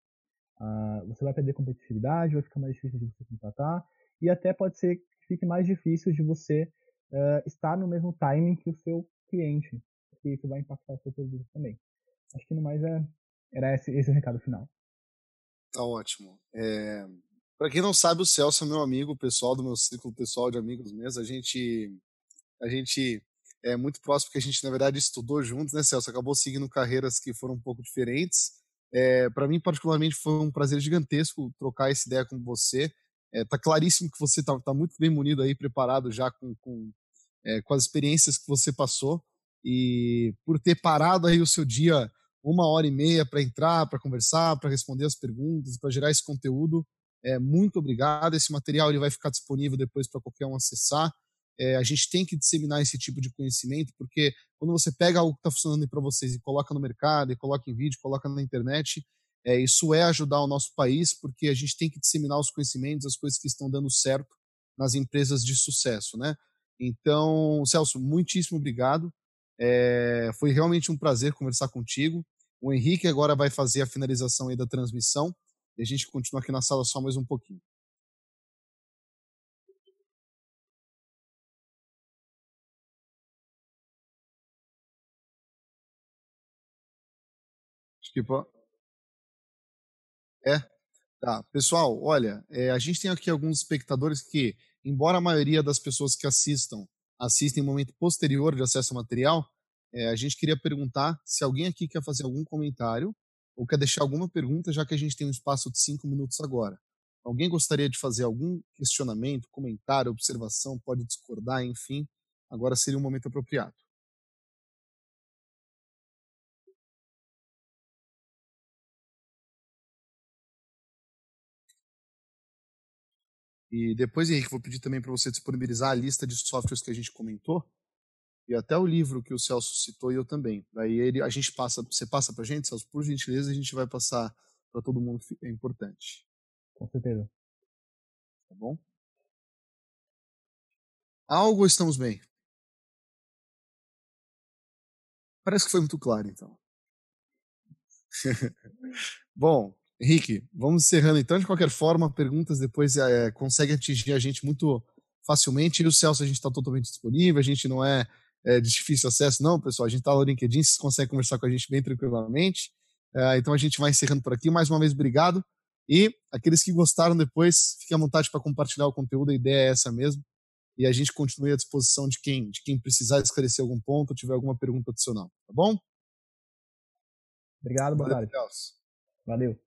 Uh, você vai perder competitividade, vai ficar mais difícil de você contratar e até pode ser que fique mais difícil de você uh, estar no mesmo timing que o seu cliente, porque isso vai impactar o seu produto também. Acho que no mais é, era esse, esse o recado final. Tá ótimo. É, para quem não sabe, o Celso é meu amigo pessoal, do meu círculo pessoal de amigos mesmo. A gente, a gente é muito próximo, porque a gente, na verdade, estudou juntos, né, Celso? Acabou seguindo carreiras que foram um pouco diferentes. É, para mim, particularmente, foi um prazer gigantesco trocar essa ideia com você. É, tá claríssimo que você tá, tá muito bem munido aí, preparado já com, com, é, com as experiências que você passou e por ter parado aí o seu dia uma hora e meia para entrar, para conversar, para responder as perguntas, para gerar esse conteúdo. É, muito obrigado. Esse material ele vai ficar disponível depois para qualquer um acessar. É, a gente tem que disseminar esse tipo de conhecimento, porque quando você pega algo que está funcionando para vocês e coloca no mercado, e coloca em vídeo, coloca na internet, é, isso é ajudar o nosso país, porque a gente tem que disseminar os conhecimentos, as coisas que estão dando certo nas empresas de sucesso, né? Então, Celso, muitíssimo obrigado. É, foi realmente um prazer conversar contigo. O Henrique agora vai fazer a finalização aí da transmissão e a gente continua aqui na sala só mais um pouquinho. Tipo, é, tá. Pessoal, olha, é, a gente tem aqui alguns espectadores que, embora a maioria das pessoas que assistam assistem em momento posterior de acesso ao material, é, a gente queria perguntar se alguém aqui quer fazer algum comentário ou quer deixar alguma pergunta, já que a gente tem um espaço de cinco minutos agora. Alguém gostaria de fazer algum questionamento, comentário, observação, pode discordar, enfim, agora seria um momento apropriado. E depois, Henrique, vou pedir também para você disponibilizar a lista de softwares que a gente comentou e até o livro que o Celso citou e eu também. Daí ele, a gente passa, você passa para a gente, Celso, por gentileza, a gente vai passar para todo mundo que é importante. Com certeza. Tá bom? Algo estamos bem? Parece que foi muito claro, então. bom, Henrique, vamos encerrando então. De qualquer forma, perguntas depois é, consegue atingir a gente muito facilmente. E o Celso, a gente está totalmente disponível, a gente não é, é, de difícil acesso, não, pessoal. A gente está no LinkedIn, vocês conseguem conversar com a gente bem tranquilamente. É, então a gente vai encerrando por aqui. Mais uma vez, obrigado. E aqueles que gostaram depois, fiquem à vontade para compartilhar o conteúdo, a ideia é essa mesmo. E a gente continue à disposição de quem, de quem precisar esclarecer algum ponto ou tiver alguma pergunta adicional, tá bom? Obrigado, tarde. Valeu.